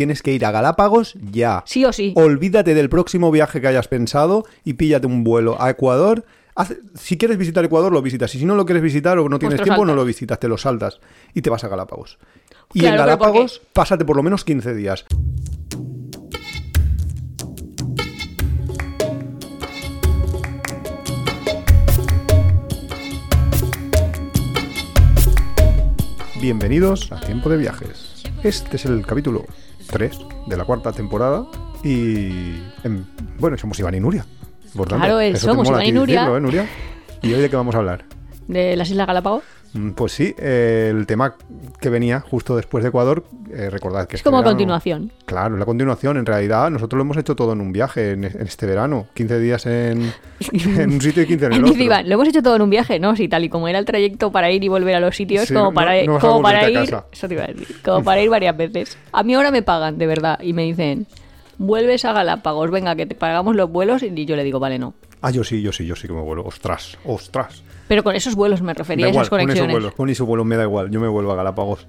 tienes que ir a Galápagos ya. Sí o sí. Olvídate del próximo viaje que hayas pensado y píllate un vuelo a Ecuador. Haz- si quieres visitar Ecuador, lo visitas. Y si no lo quieres visitar o no tienes tiempo, no lo visitas, te lo saltas y te vas a Galápagos. Y Claro, en. Galápagos, pásate por lo menos 15 días. Bienvenidos a Tiempo de Viajes. Este es el capítulo 3 de la cuarta temporada y... em, bueno, somos Iván y Nuria. Importante. Claro, eh, te somos Iván y Nuria. decirlo, ¿eh, Nuria? ¿Y hoy de qué vamos a hablar? De las Islas Galápagos. Mm, Pues sí, eh, el tema que venía justo después de Ecuador, eh, recordad que Es este como a verano- continuación. Claro, es la continuación. En realidad, nosotros lo hemos hecho todo en un viaje en, en este verano. 15 días en, en un sitio y 15 en el Dice otro. Iván, lo hemos hecho todo en un viaje, ¿no? Sí, tal y como era el trayecto para ir y volver a los sitios, Sí, como para, no como ir. casa. Eso te iba a decir. Como para ir varias veces. A mí ahora me pagan, de verdad, y me dicen, vuelves a Galápagos, venga, que te pagamos los vuelos, y yo le digo, vale, no. Ah, yo sí, yo sí, yo sí que me vuelo. Ostras, ostras. Pero con esos vuelos me refería Da a esas con esos conexiones. vuelos, con esos vuelos me da igual. Yo me vuelvo a Galápagos.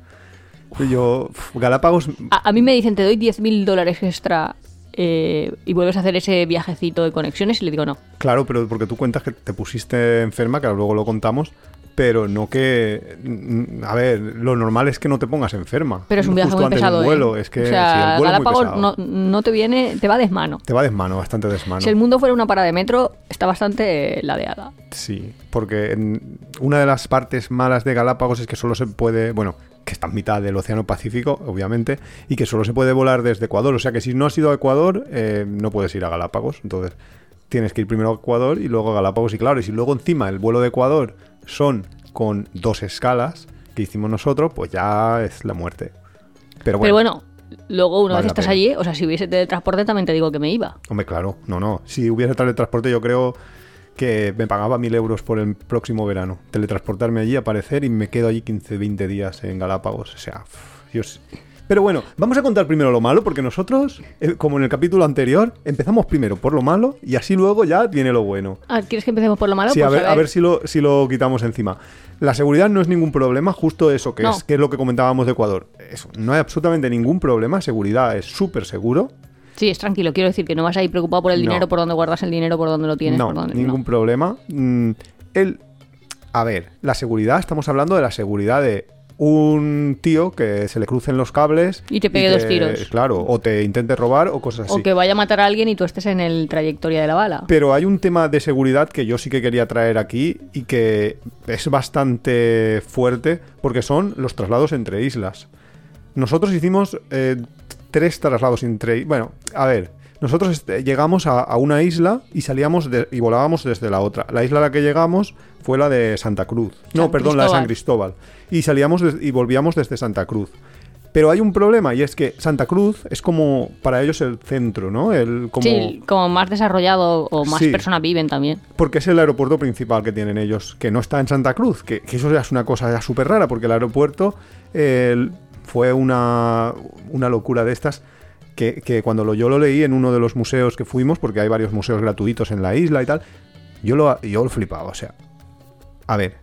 Yo, Galápagos, A, a mí me dicen, te doy 10.000 dólares extra eh, y vuelves a hacer ese viajecito de conexiones, y le digo, no. claro, pero porque tú cuentas que te pusiste enferma, que luego lo contamos, pero no que. mm, A ver, lo normal es que no te pongas enferma. Pero es un viaje justo muy pesado, un ¿eh? vuelo. Es que o sea, vuelo Galápagos no, no te viene, te va desmano. Te va desmano, bastante desmano. Si el mundo fuera una parada de metro, está bastante ladeada. Sí, porque en- una de las partes malas de Galápagos es que solo se puede, bueno, que está en mitad del Océano Pacífico, obviamente, y que solo se puede volar desde Ecuador. O sea que si no has ido a Ecuador, eh, no puedes ir a Galápagos. Entonces, tienes que ir primero a Ecuador y luego a Galápagos. Y claro, y si luego encima el vuelo de Ecuador son con dos escalas que hicimos nosotros, pues ya es la muerte. Pero bueno, Pero bueno, luego una vale vez estás allí, o sea, si hubiese teletransporte también te digo que me iba. hombre, claro, no, no. Si hubiese teletransporte, yo creo que me pagaba mil euros por el próximo verano. Teletransportarme allí, aparecer y me quedo allí 15, 20 días en Galápagos. O sea, Dios. Pero bueno, vamos a contar primero lo malo, porque nosotros, eh, como en el capítulo anterior, empezamos primero por lo malo y así luego ya viene lo bueno. Ah, ¿Quieres que empecemos por lo malo? Sí, Pues a ver, a ver si, lo, si lo quitamos encima. La seguridad no es ningún problema, justo eso, que, No. es, que es lo que comentábamos de Ecuador. Eso, no hay absolutamente ningún problema, seguridad es súper seguro. Sí, es tranquilo. Quiero decir que no vas a ir preocupado por el No. dinero, por dónde guardas el dinero, por dónde lo tienes. no, por dónde... ningún problema. Mm, el, a ver, la seguridad, estamos hablando de la seguridad de un tío que se le crucen los cables Y te pegue dos tiros. Claro, o te intente robar o cosas así. O que vaya a matar a alguien y tú estés en el trayectoria de la bala. Pero hay un tema de seguridad que yo sí que quería traer aquí y que es bastante fuerte porque son los traslados entre islas. Nosotros hicimos eh, tres traslados entre... Bueno, a ver, nosotros llegamos a, a una isla y salíamos de- y volábamos desde la otra. La isla a la que llegamos fue la de Santa Cruz. No, San perdón, la de San Cristóbal. Y salíamos y volvíamos desde Santa Cruz. Pero hay un problema y es que Santa Cruz es como para ellos el centro, ¿no? El, como... Sí, como más desarrollado o más Sí. personas viven también. Porque es el aeropuerto principal que tienen ellos, que no está en Santa Cruz, que, que eso ya es una cosa ya súper rara, porque el aeropuerto eh, fue una, una locura de estas, que, que cuando yo lo leí en uno de los museos que fuimos, porque hay varios museos gratuitos en la isla y tal, yo lo, yo lo flipaba, o sea, a ver,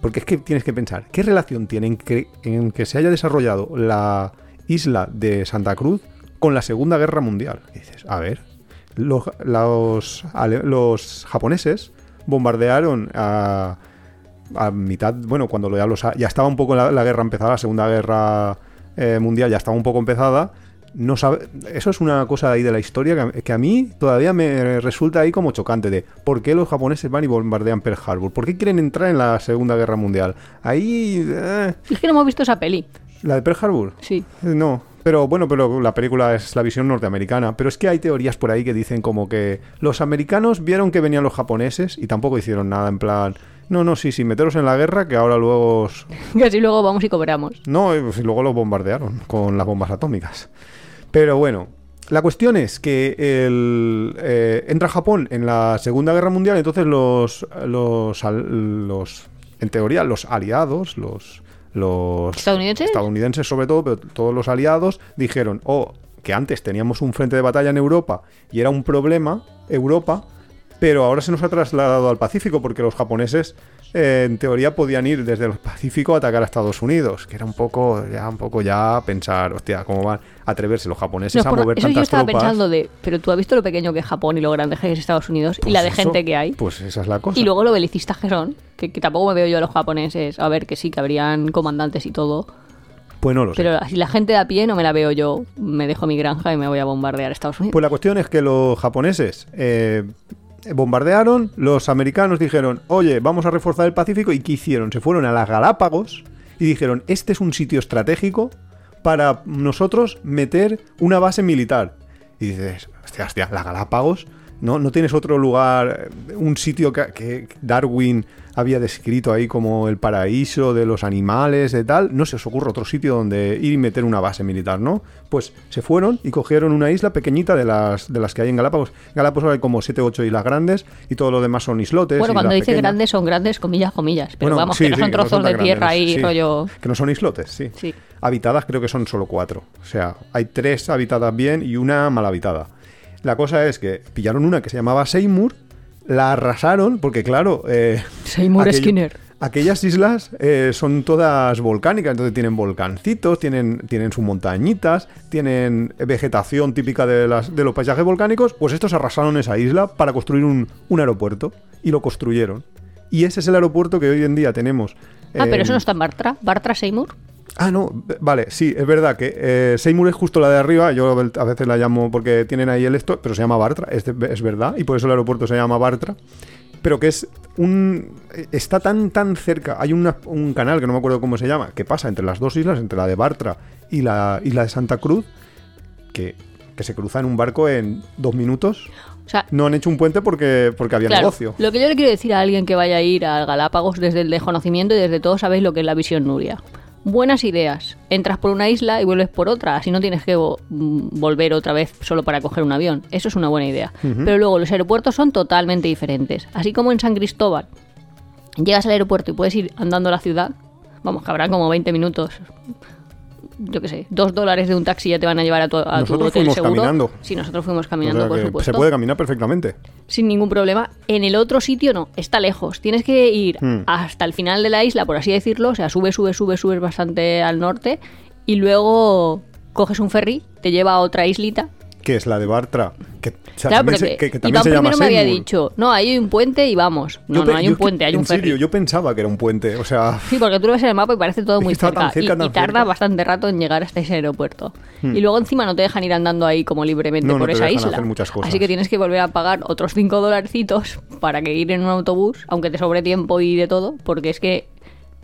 porque es que tienes que pensar, ¿qué relación tiene en que, en que se haya desarrollado la isla de Santa Cruz con la Segunda Guerra Mundial? Dices, a ver, los, los, japoneses bombardearon a, a mitad, bueno, cuando ya, los, ya estaba un poco la, la guerra empezada, la Segunda Guerra eh, Mundial ya estaba un poco empezada. No sabe, eso es una cosa ahí de la historia que a, que a mí todavía me resulta ahí como chocante de por qué los japoneses van y bombardean Pearl Harbor, por qué quieren entrar en la Segunda Guerra Mundial. Ahí, eh, Es que no hemos visto esa peli. la de Pearl Harbor, Sí. eh, No, pero bueno, pero la película es la visión norteamericana. Pero es que hay teorías por ahí que dicen como que los americanos vieron que venían los japoneses y tampoco hicieron nada en plan. No, no, sí, sí, meteros en la guerra que ahora luego os... Así luego vamos y cobramos. No, y pues, y luego los bombardearon con las bombas atómicas. Pero bueno, la cuestión es que el, eh, entra Japón en la Segunda Guerra Mundial, entonces los, los, en teoría, los aliados, los, los ¿Estadounidenses? estadounidenses sobre todo, pero todos los aliados dijeron, oh, que antes teníamos un frente de batalla en Europa y era un problema, Europa, Pero ahora se nos ha trasladado al Pacífico porque los japoneses, eh, en teoría, podían ir desde el Pacífico a atacar a Estados Unidos, que era un poco, ya un poco ya pensar, hostia, cómo van a atreverse los japoneses No, a mover eso yo tantas estaba tropas. pensando de, pero tú has visto lo pequeño que es Japón y lo grande que es Estados Unidos y Pues la de eso, gente que hay. Pues esa es la cosa. Y luego lo belicistas que son, que, que tampoco me veo yo a los japoneses. A ver, que sí, que habrían comandantes y todo. Pues no lo sé. Pero si la gente de a pie no me la veo yo, me dejo mi granja y me voy a bombardear Estados Unidos. Pues la cuestión es que los japoneses eh, bombardearon, los americanos dijeron, oye, vamos a reforzar el Pacífico, ¿y qué hicieron? Se fueron a las Galápagos y dijeron, este es un sitio estratégico para nosotros meter una base militar. Y dices, hostia, hostia, las Galápagos, ¿no? ¿No tienes otro lugar, un sitio que, que Darwin había descrito ahí como el paraíso de los animales, de tal? No se os ocurre otro sitio donde ir y meter una base militar, ¿no? Pues se fueron y cogieron una isla pequeñita de las, de las que hay en Galápagos. Galápagos hay como 7 o 8 islas grandes y todo lo demás son islotes. bueno, cuando islas dice pequeñas. grandes son grandes, comillas, comillas. Pero Bueno, vamos, sí, que no son trozos de grandes, tierra ahí, sí. rollo. Que no son islotes, sí. Sí. Habitadas creo que son solo cuatro. O sea, hay tres habitadas bien y una mal habitada. La cosa es que pillaron una que se llamaba Seymour, la arrasaron, porque claro... eh, Seymour aquello- Skinner. Aquellas islas eh, son todas volcánicas, entonces tienen volcancitos, tienen, tienen sus montañitas, tienen vegetación típica de, las, de los paisajes volcánicos, pues estos arrasaron esa isla para construir un, un aeropuerto y lo construyeron. Y ese es el aeropuerto que hoy en día tenemos. Ah, pero eso no está en Bartra. Bartra Seymour. Ah, no, vale, sí, es verdad que eh, Seymour es justo la de arriba, yo a veces la llamo porque tienen ahí el esto, pero se llama Bartra, es, verdad, y por eso el aeropuerto se llama Bartra, pero que es un... está tan, tan cerca, hay una- un canal que no me acuerdo cómo se llama, que pasa entre las dos islas, entre la de Bartra y la isla de Santa Cruz, que, que se cruza en un barco en dos minutos. O sea, No han hecho un puente porque, porque había claro, negocio. lo que yo le quiero decir a alguien que vaya a ir al Galápagos desde el desconocimiento y desde todo sabéis lo que es la visión Nuria. Buenas ideas. Entras por una isla y vuelves por otra. Así no tienes que vo- mm, volver otra vez solo para coger un avión. Eso es una buena idea. Pero luego los aeropuertos son totalmente diferentes. Así como en San Cristóbal llegas al aeropuerto y puedes ir andando a la ciudad. Vamos, que habrá como 20 minutos. Yo qué sé, dos dólares de un taxi ya te van a llevar a tu, a tu Nosotros hotel fuimos seguro. caminando. Sí, nosotros fuimos O caminando, sea por supuesto se puede caminar perfectamente. sin ningún problema. En el otro sitio no, está lejos. Tienes que ir Hmm. hasta el final de la isla, por así decirlo. O sea, sube, sube, sube, subes bastante al norte y luego coges un ferry, te lleva a otra islita. Que es la de Bartra. Que, o sea, claro, pero se- que, también Iván se llama primero me había dicho, no, ahí hay un puente y vamos. No, no, hay un puente, hay un en ferry. serio, yo pensaba que era un puente. O sea, Sí, porque tú lo ves en el mapa y parece todo muy cerca. tan cerca, y, tan y tarda cerca. bastante rato en llegar hasta ese aeropuerto. Y luego encima no te dejan ir andando ahí como libremente Hmm. No, no por te esa isla. hacer muchas cosas. Así que tienes que volver a pagar otros 5 dolarcitos para que ir en un autobús, aunque te sobre tiempo y de todo, porque es que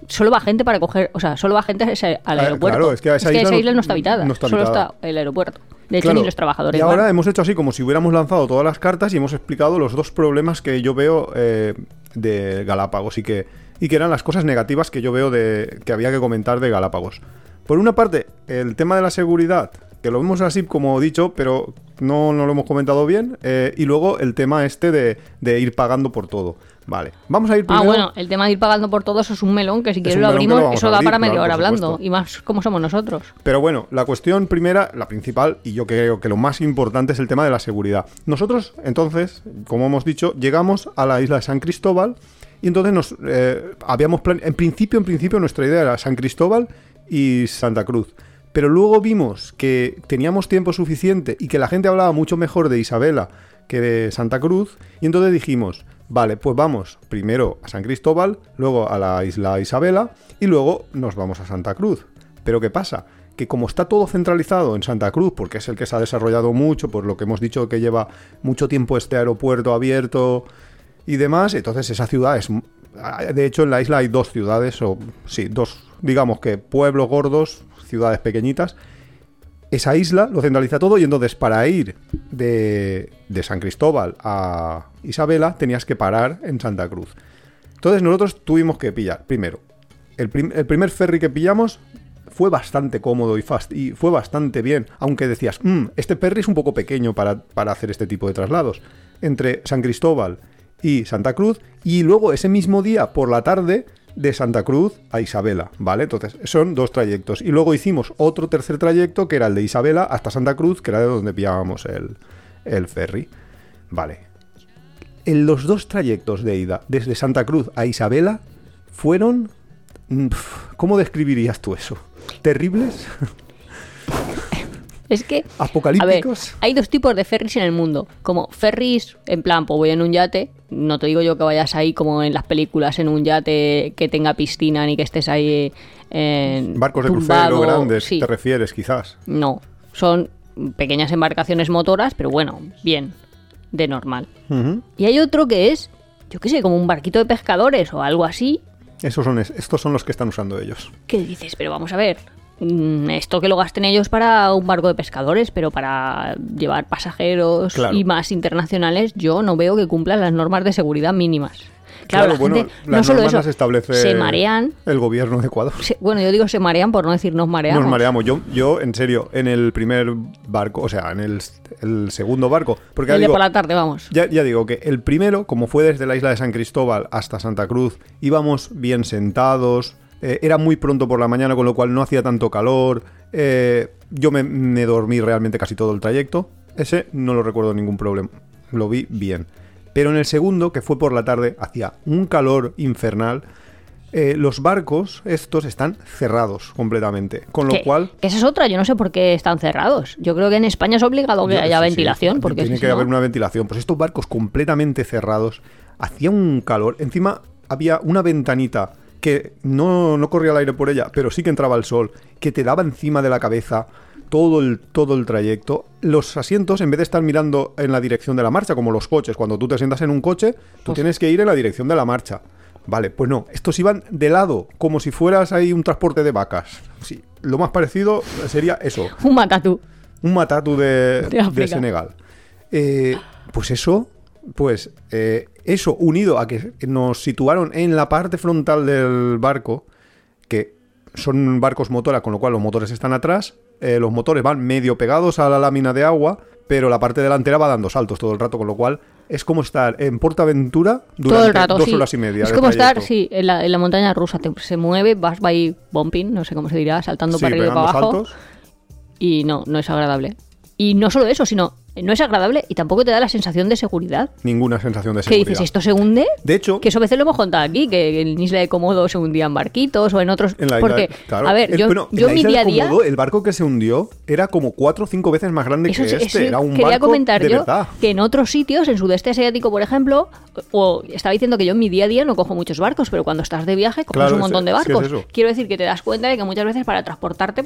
solo va gente para coger, o sea, solo va gente al Ah, aeropuerto. claro, es que a esa isla no- no está habitada, no está solo habitada. está el aeropuerto. De hecho, Claro, ni los trabajadores Y ahora van. hemos hecho así como si hubiéramos lanzado todas las cartas y hemos explicado los dos problemas que yo veo eh, de Galápagos y que, y que eran las cosas negativas que yo veo de que había que comentar de Galápagos. Por una parte, el tema de la seguridad, que lo vemos así como dicho, pero no, no lo hemos comentado bien. eh, y luego el tema este de, de ir pagando por todo. Vale, vamos a ir Ah, primero... bueno, el tema de ir pagando por todo eso es un melón que si quieres lo abrimos, eso da para media claro, hora hablando. Y más como somos nosotros. Pero bueno, la cuestión primera, la principal, y yo creo que lo más importante es el tema de la seguridad. Nosotros, entonces, como hemos dicho, llegamos a la isla de San Cristóbal y entonces nos eh, habíamos plan- en principio, en principio nuestra idea era San Cristóbal y Santa Cruz. Pero luego vimos que teníamos tiempo suficiente y que la gente hablaba mucho mejor de Isabela que de Santa Cruz y entonces dijimos, vale, pues vamos primero a San Cristóbal, luego a la isla Isabela y luego nos vamos a Santa Cruz. Pero ¿qué pasa? Que como está todo centralizado en Santa Cruz, porque es el que se ha desarrollado mucho, por lo que hemos dicho que lleva mucho tiempo este aeropuerto abierto y demás, entonces esa ciudad es... De hecho, en la isla hay dos ciudades, o sí, dos, digamos que pueblos gordos, ciudades pequeñitas. Esa isla lo centraliza todo y entonces para ir de, de San Cristóbal a Isabela tenías que parar en Santa Cruz. Entonces nosotros tuvimos que pillar, primero, el, prim- el primer ferry que pillamos fue bastante cómodo y fue bastante bien, aunque decías, "Mm, este ferry es un poco pequeño para, para hacer este tipo de traslados. Entre San Cristóbal y Santa Cruz, y luego ese mismo día por la tarde de Santa Cruz a Isabela, ¿vale? Entonces son dos trayectos. Y luego hicimos otro tercer trayecto que era el de Isabela hasta Santa Cruz, que era de donde pillábamos el, el ferry. Vale. En los dos trayectos de ida, desde Santa Cruz a Isabela, fueron... mm, ¿Cómo describirías tú eso? ¿Terribles? Es que, a ver, ¿Apocalípticos? hay dos tipos de ferries en el mundo. Como ferries, en plan, pues voy en un yate. No te digo yo que vayas ahí como en las películas, en un yate que tenga piscina ni que estés ahí en. Barcos de tumbado. crucero grandes, Sí. te refieres, quizás. No, son pequeñas embarcaciones motoras, pero bueno, bien, de normal. Y hay otro que es, yo qué sé, como un barquito de pescadores o algo así, Esos son, es- estos son los que están usando ellos. que dices, pero vamos a ver, esto que lo gasten ellos para un barco de pescadores, pero para llevar pasajeros Claro. y más internacionales, yo no veo que cumplan las normas de seguridad mínimas. Claro, la bueno, gente, las no solo eso, las establece se marean. el gobierno de Ecuador. se- bueno, yo digo se marean por no decir nos mareamos. Nos mareamos. Yo, yo, en serio, en el primer barco, o sea, en el, el segundo barco, porque ya digo, por la tarde, vamos. ya, ya digo que el primero, como fue desde la isla de San Cristóbal hasta Santa Cruz, íbamos bien sentados, eh, era muy pronto por la mañana, con lo cual no hacía tanto calor, eh, yo me, me dormí realmente casi todo el trayecto, ese no lo recuerdo ningún problema, lo vi bien. Pero en el segundo, que fue por la tarde, hacía un calor infernal. eh, los barcos estos están cerrados completamente, con lo Que- cual que esa es otra, yo no sé por qué están cerrados. Yo creo que en España es obligado que Ya, haya sí, sí. ventilación, porque tiene si que no- haber una ventilación. Pues estos barcos completamente cerrados, hacía un calor. Encima había una ventanita que no, no corría el aire por ella, pero sí que entraba el sol, que te daba encima de la cabeza todo el, todo el trayecto. Los asientos, en vez de estar mirando en la dirección de la marcha, como los coches, cuando tú te sientas en un coche, tú Pues- tienes que ir en la dirección de la marcha. Vale, pues no, estos iban de lado, como si fueras ahí un transporte de vacas. Sí, lo más parecido sería eso, Un matatú. un matatu de, De de África. Senegal. Eh, pues eso, pues eh, eso unido a que nos situaron en la parte frontal del barco, que son barcos motora, con lo cual los motores están atrás, eh, los motores van medio pegados a la lámina de agua, pero la parte delantera va dando saltos todo el rato, con lo cual es como estar en Portaventura durante Todo el rato, dos sí. horas y media. Es como estar, sí, en la, en la montaña rusa. te- se mueve, vas ahí bumping, no sé cómo se dirá, saltando Sí, para arriba y para abajo. saltos. Y no, no es agradable. Y no solo eso, sino no es agradable y tampoco te da la sensación de seguridad. Ninguna sensación de Que seguridad. dices, esto se hunde. De hecho, Que eso a veces lo hemos contado aquí, que en Isla de Comodo se hundían barquitos o en otros. En la isla, porque, claro. a ver, El- yo, bueno, en la mi isla de día a día. El barco que se hundió era como cuatro o cinco veces más grande Eso, que este. eso era un quería barco comentar de yo verdad. que en otros sitios, en sudeste asiático, por ejemplo, o estaba diciendo que yo en mi día a día no cojo muchos barcos, pero cuando estás de viaje coges Claro, un montón de que es barcos. Quiero decir que te das cuenta de que muchas veces para transportarte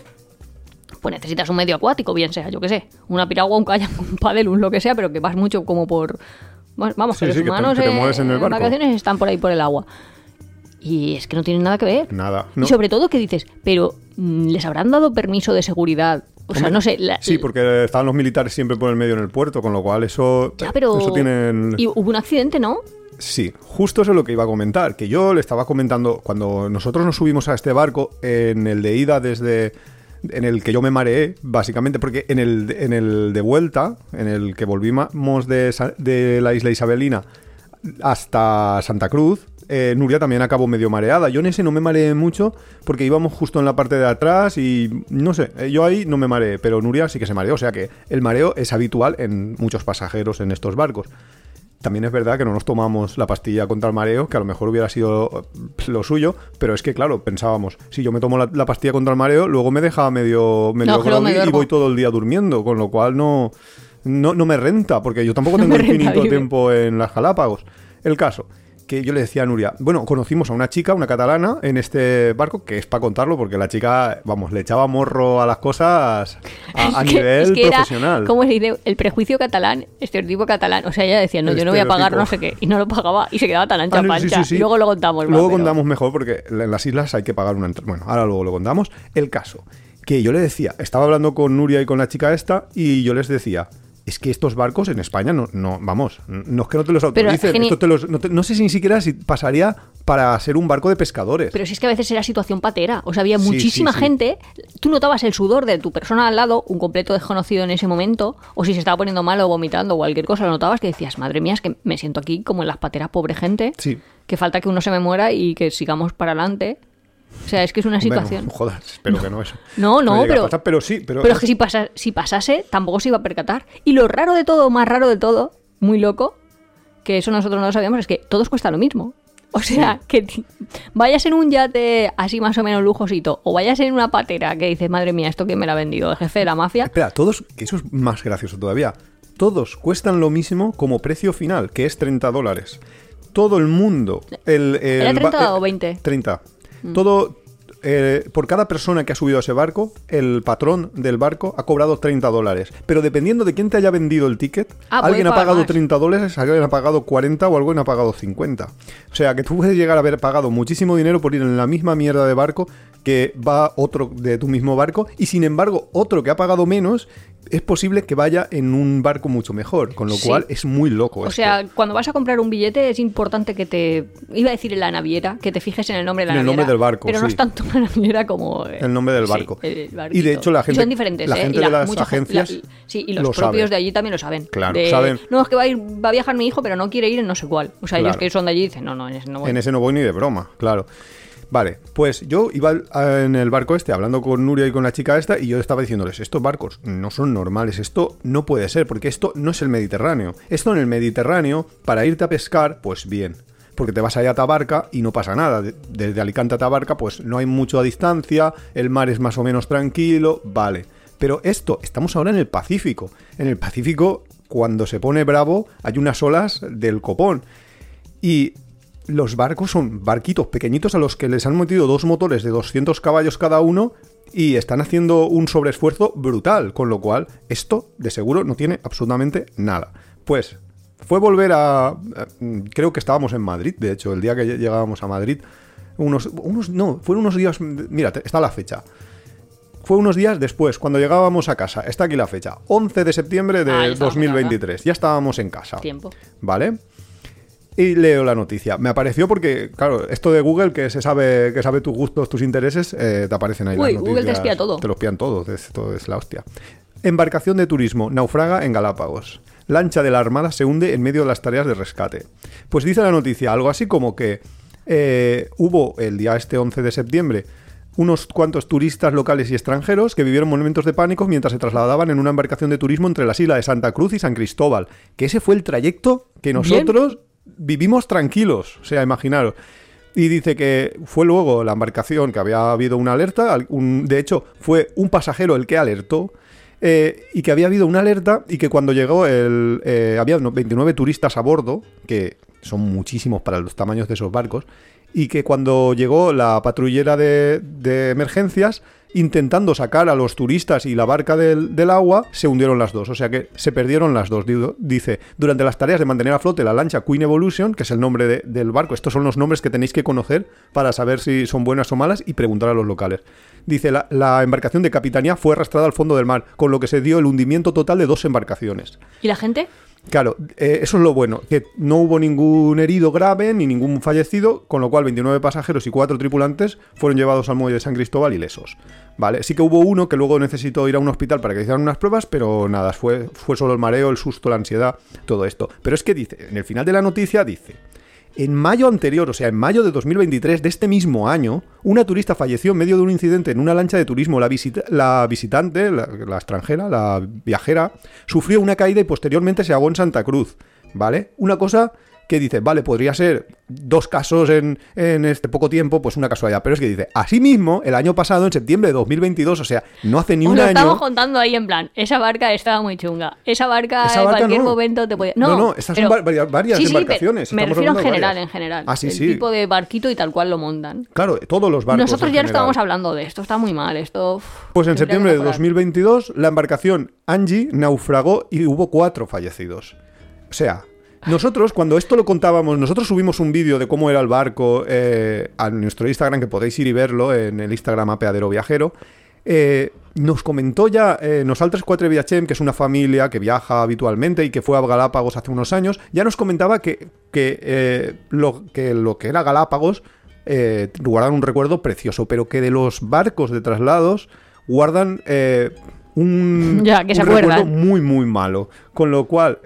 pues necesitas un medio acuático, bien sea, yo qué sé, una piragua, un kayak, un paddle, un lo que sea, pero que vas mucho como por... bueno, vamos, Sí, que sí, los que te- humanos que te eh, mueves en el barco. vacaciones están por ahí por el agua. Y es que no tienen nada que ver. Nada. Y no. sobre todo que dices, pero mm, ¿les habrán dado permiso de seguridad? O sea, no sé. la- Sí, porque estaban los militares siempre por el medio en el puerto, con lo cual eso. Ya, pero... Eso tienen. Y hubo un accidente, ¿no? Sí, justo eso es lo que iba a comentar. Que yo le estaba comentando cuando nosotros nos subimos a este barco, en el de ida desde. En el que yo me mareé, básicamente, porque en el, en el de vuelta, en el que volvimos de, de la isla Isabelina hasta Santa Cruz, eh, Nuria también acabó medio mareada. Yo en ese no me mareé mucho porque íbamos justo en la parte de atrás y no sé, eh, yo ahí no me mareé, pero Nuria sí que se mareó. O sea que el mareo es habitual en muchos pasajeros en estos barcos. También es verdad que no nos tomamos la pastilla contra el mareo, que a lo mejor hubiera sido lo suyo, pero es que, claro, pensábamos, si yo me tomo la, la pastilla contra el mareo, luego me deja medio, medio No, me y voy todo el día durmiendo, con lo cual no, no, no me renta, porque yo tampoco No tengo infinito tiempo en las Galápagos. El caso, que yo le decía a Nuria, bueno, conocimos a una chica, una catalana, en este barco, que es para contarlo, porque la chica, vamos, le echaba morro a las cosas a, a que- nivel es que profesional. ¿Cómo se dice? El prejuicio catalán, estereotipo catalán. O sea, ella decía, no, yo no voy a pagar no sé qué. Y no lo pagaba y se quedaba tan ancha Ah, sí, pancha. sí, luego lo contamos. Luego contamos mejor porque en las islas hay que pagar una entrada. Bueno, ahora luego lo contamos. El caso, que yo le decía, estaba hablando con Nuria y con la chica esta y yo les decía, es que estos barcos en España no, no vamos, no es que no te los autoricen, geni- esto te los- no, te- no sé si ni siquiera si pasaría para ser un barco de pescadores. Pero si es que a veces era situación patera. O sea, había Sí, muchísima sí, sí. gente. Tú notabas el sudor de tu persona al lado, un completo desconocido en ese momento. O si se estaba poniendo mal o vomitando o cualquier cosa, lo notabas que decías, madre mía, es que me siento aquí como en las pateras, pobre gente. Sí. Que falta que uno se me muera y que sigamos para adelante. O sea, es que es una no, situación. jodas, espero que no eso. No, no, pero- pasar, pero sí, pero, Pero es que si, pasa, si pasase, tampoco se iba a percatar. Y lo raro de todo, más raro de todo, muy loco, que eso nosotros no lo sabíamos, es que todos cuesta lo mismo. O sea, que vayas en un yate así más o menos lujosito, o vayas en una patera que dices, madre mía, esto que me la ha vendido el jefe de la mafia. Espera, todos, que eso es más gracioso todavía. Todos cuestan lo mismo como precio final, que es 30 dólares. Todo el mundo. El, ¿Era el 30 ba- o eh, 20? 30. Todo. eh, por cada persona que ha subido a ese barco, el patrón del barco ha cobrado 30 dólares. Pero dependiendo de quién te haya vendido el ticket, Ah, alguien ha pagado más. 30 dólares, alguien ha pagado 40 o alguien ha pagado 50. O sea que tú puedes llegar a haber pagado muchísimo dinero por ir en la misma mierda de barco que va otro de tu mismo barco y sin embargo otro que ha pagado menos es posible que vaya en un barco mucho mejor, con lo Sí. cual es muy loco. O esto. sea, cuando vas a comprar un billete es importante que te... Iba a decir en la naviera, que te fijes en el nombre de la En el naviera. nombre del barco, Pero no es tanto la naviera como... eh, El nombre del barco. Y de hecho la gente- son diferentes, la ¿eh? gente de las mucha agencias sí, y los lo propios de allí también lo saben. Claro, De, saben. No, es que va a, ir, va a viajar mi hijo, pero no quiere ir en no sé cuál. O sea, ellos que son de allí dicen, no, no, en ese no voy. En ese no voy ni de broma, claro. Vale, pues yo iba en el barco este hablando con Nuria y con la chica esta y yo estaba diciéndoles, estos barcos no son normales, esto no puede ser, porque esto no es el Mediterráneo. Esto en el Mediterráneo, para irte a pescar, pues bien. Porque te vas allá a Tabarca y no pasa nada. De- Desde Alicante a Tabarca, pues no hay mucho a distancia, el mar es más o menos tranquilo, vale. Pero esto, estamos ahora en el Pacífico. En el Pacífico, cuando se pone bravo, hay unas olas del copón. Y los barcos son barquitos pequeñitos a los que les han metido dos motores de 200 caballos cada uno y están haciendo un sobreesfuerzo brutal, con lo cual esto de seguro no tiene absolutamente nada. Pues fue volver a... eh, Creo que estábamos en Madrid, de hecho, el día que llegábamos a Madrid. Unos, unos no, fueron unos días... Mira, está la fecha. Fue unos días después, cuando llegábamos a casa. Está aquí la fecha. 11 de septiembre de Ah, ya estábamos en 2023. Ya estábamos en casa. Tiempo. ¿Vale? Y leo la noticia. Me apareció porque, claro, esto de Google, que se sabe, que sabe tus gustos, tus intereses, eh, te aparecen ahí Uy, las Google te noticias. espía todo. Te lo espían todo, esto es la hostia. Embarcación de turismo, naufraga en Galápagos. Lancha de la Armada se hunde en medio de las tareas de rescate. Pues dice la noticia algo así como que eh, hubo el día este 11 de septiembre unos cuantos turistas locales y extranjeros que vivieron momentos de pánico mientras se trasladaban en una embarcación de turismo entre las islas de Santa Cruz y San Cristóbal. Que ese fue el trayecto que nosotros vivimos tranquilos, o sea, imaginaros. Y dice que fue luego la embarcación que había habido una alerta, de hecho fue un pasajero el que alertó, eh, y que había habido una alerta y que cuando llegó el, eh, había unos 29 turistas a bordo, que son muchísimos para los tamaños de esos barcos, y que cuando llegó la patrullera de, emergencias, intentando sacar a los turistas y la barca del, agua, se hundieron las dos. O sea que se perdieron las dos. Dice, durante las tareas de mantener a flote la lancha Queen Evolution, que es el nombre de- del barco, estos son los nombres que tenéis que conocer para saber si son buenas o malas y preguntar a los locales. Dice, la, la embarcación de capitanía fue arrastrada al fondo del mar, con lo que se dio el hundimiento total de dos embarcaciones. ¿Y la gente? Claro, eh, eso es lo bueno, que no hubo ningún herido grave ni ningún fallecido, con lo cual 29 pasajeros y 4 tripulantes fueron llevados al muelle de San Cristóbal ilesos. ¿Vale? Sí que hubo uno que luego necesitó ir a un hospital para que hicieran unas pruebas, pero nada, fue, fue solo el mareo, el susto, la ansiedad, todo esto. Pero es que dice, en el final de la noticia dice, en mayo anterior, o sea, en mayo de 2023 de este mismo año, una turista falleció en medio de un incidente en una lancha de turismo. La, visita- la visitante, la, la extranjera, la viajera, sufrió una caída y posteriormente se ahogó en Santa Cruz. ¿Vale? Una cosa que dice, vale, podría ser dos casos en, en este poco tiempo, pues una casualidad. Pero es que dice, asimismo, el año pasado, en septiembre de 2022, o sea, no hace ni un año. estamos contando ahí en plan, esa barca estaba muy chunga. Esa barca Esa en barca cualquier no. momento te podía... No, No, no, estas son pero- varias- varias Sí, sí, pero embarcaciones, me refiero en general, varias. en general. Ah, sí, el tipo de barquito y tal cual lo montan. Claro, todos los barcos. Nosotros ya no estábamos hablando de esto, está muy mal. Esto. Pues en septiembre de mejorar. 2022 la embarcación Angie naufragó y hubo cuatro fallecidos. O sea, nosotros cuando esto lo contábamos, nosotros subimos un vídeo de cómo era el barco eh, a nuestro Instagram, que podéis ir y verlo en el Instagram Apeadero Viajero. Eh, nos comentó ya eh, Nosaltres Quatre Viachem, que es una familia que viaja habitualmente y que fue a Galápagos hace unos años, ya nos comentaba que, que, eh, lo, que lo que era Galápagos eh, guardan un recuerdo precioso, pero que de los barcos de traslados guardan un, Ya, que se un recuerdo muy, muy malo. Con lo cual,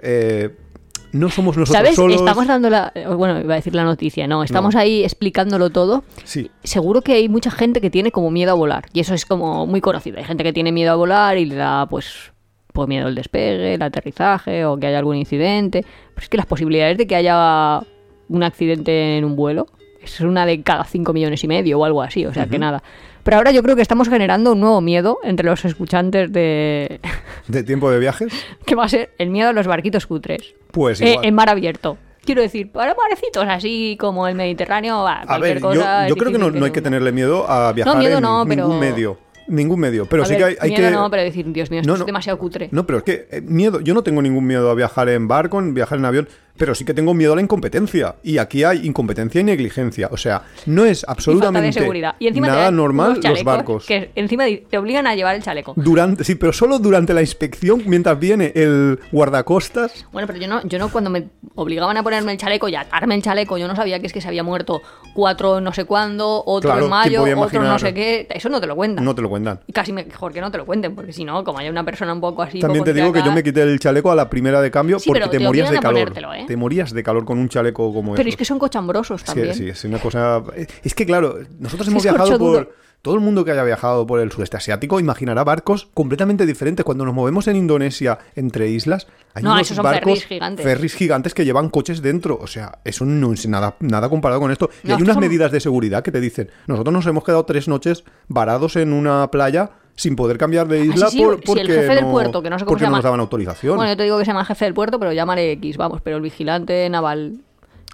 no somos nosotros ¿Sabes? solos. Estamos dando la. Bueno, iba a decir la noticia, no. Estamos No. ahí explicándolo todo. Sí, Seguro que hay mucha gente que tiene como miedo a volar. Y eso es como muy conocido. Hay gente que tiene miedo a volar y le da, pues. pues miedo al despegue, el aterrizaje o que haya algún incidente. Pero es que las posibilidades de que haya un accidente en un vuelo es una de cada 5 millones y medio o algo así, o sea que nada. Pero ahora yo creo que estamos generando un nuevo miedo entre los escuchantes de... ¿De tiempo de viajes? que va a ser el miedo a los barquitos cutres. Pues Eh, igual. en mar abierto. Quiero decir, para marecitos así como el Mediterráneo, va, A cualquier ver, yo, cosa. es yo creo que no, no hay que tenerle miedo a viajar miedo en no, pero- ningún medio. Ningún medio. Pero A sí ver, que hay, hay miedo que... no, pero decir, Dios mío, esto No, es no. demasiado cutre. No, pero es que eh, miedo, yo no tengo ningún miedo a viajar en barco, en viajar en avión, pero sí que tengo miedo a la incompetencia. Y aquí hay incompetencia y negligencia. O sea, no es Y falta de absolutamente seguridad. Y encima te nada normal los barcos. Que encima te obligan a llevar el chaleco. Durante, sí, pero solo durante la inspección, mientras viene el guardacostas. Bueno, pero yo no, yo no cuando me obligaban a ponerme el chaleco y atarme el chaleco, yo no sabía que es que se había muerto cuatro no sé cuándo, otro Claro, en ¿quién mayo, otro no sé qué. Eso no te lo cuentan. No te lo cuentan. Y casi mejor que no te lo cuenten, porque si no, como hay una persona un poco así. También te digo que yo me quité el chaleco a la primera de cambio Sí, porque te te morías de calor. ponértelo, ¿eh? Te morías de calor con un chaleco como Pero esos. es que son cochambrosos también. sí, es una cosa. Es que, claro, nosotros hemos Es viajado duro. por. Todo el mundo que haya viajado por el sudeste asiático imaginará barcos completamente diferentes. Cuando nos movemos en Indonesia entre islas, hay No, unos esos son barcos, ferries gigantes. ferries gigantes que llevan coches dentro. O sea, eso no es nada, nada comparado con esto. Y No, hay unas medidas de seguridad que te dicen: Nosotros nos hemos quedado tres noches varados en una playa sin poder cambiar de isla Ah, sí, sí, por- si el porque, jefe del no, puerto, que no sé cómo porque se no llama. nos daban autorización. Bueno, yo te digo que se llama jefe del puerto, pero llámale X, vamos, pero el vigilante naval.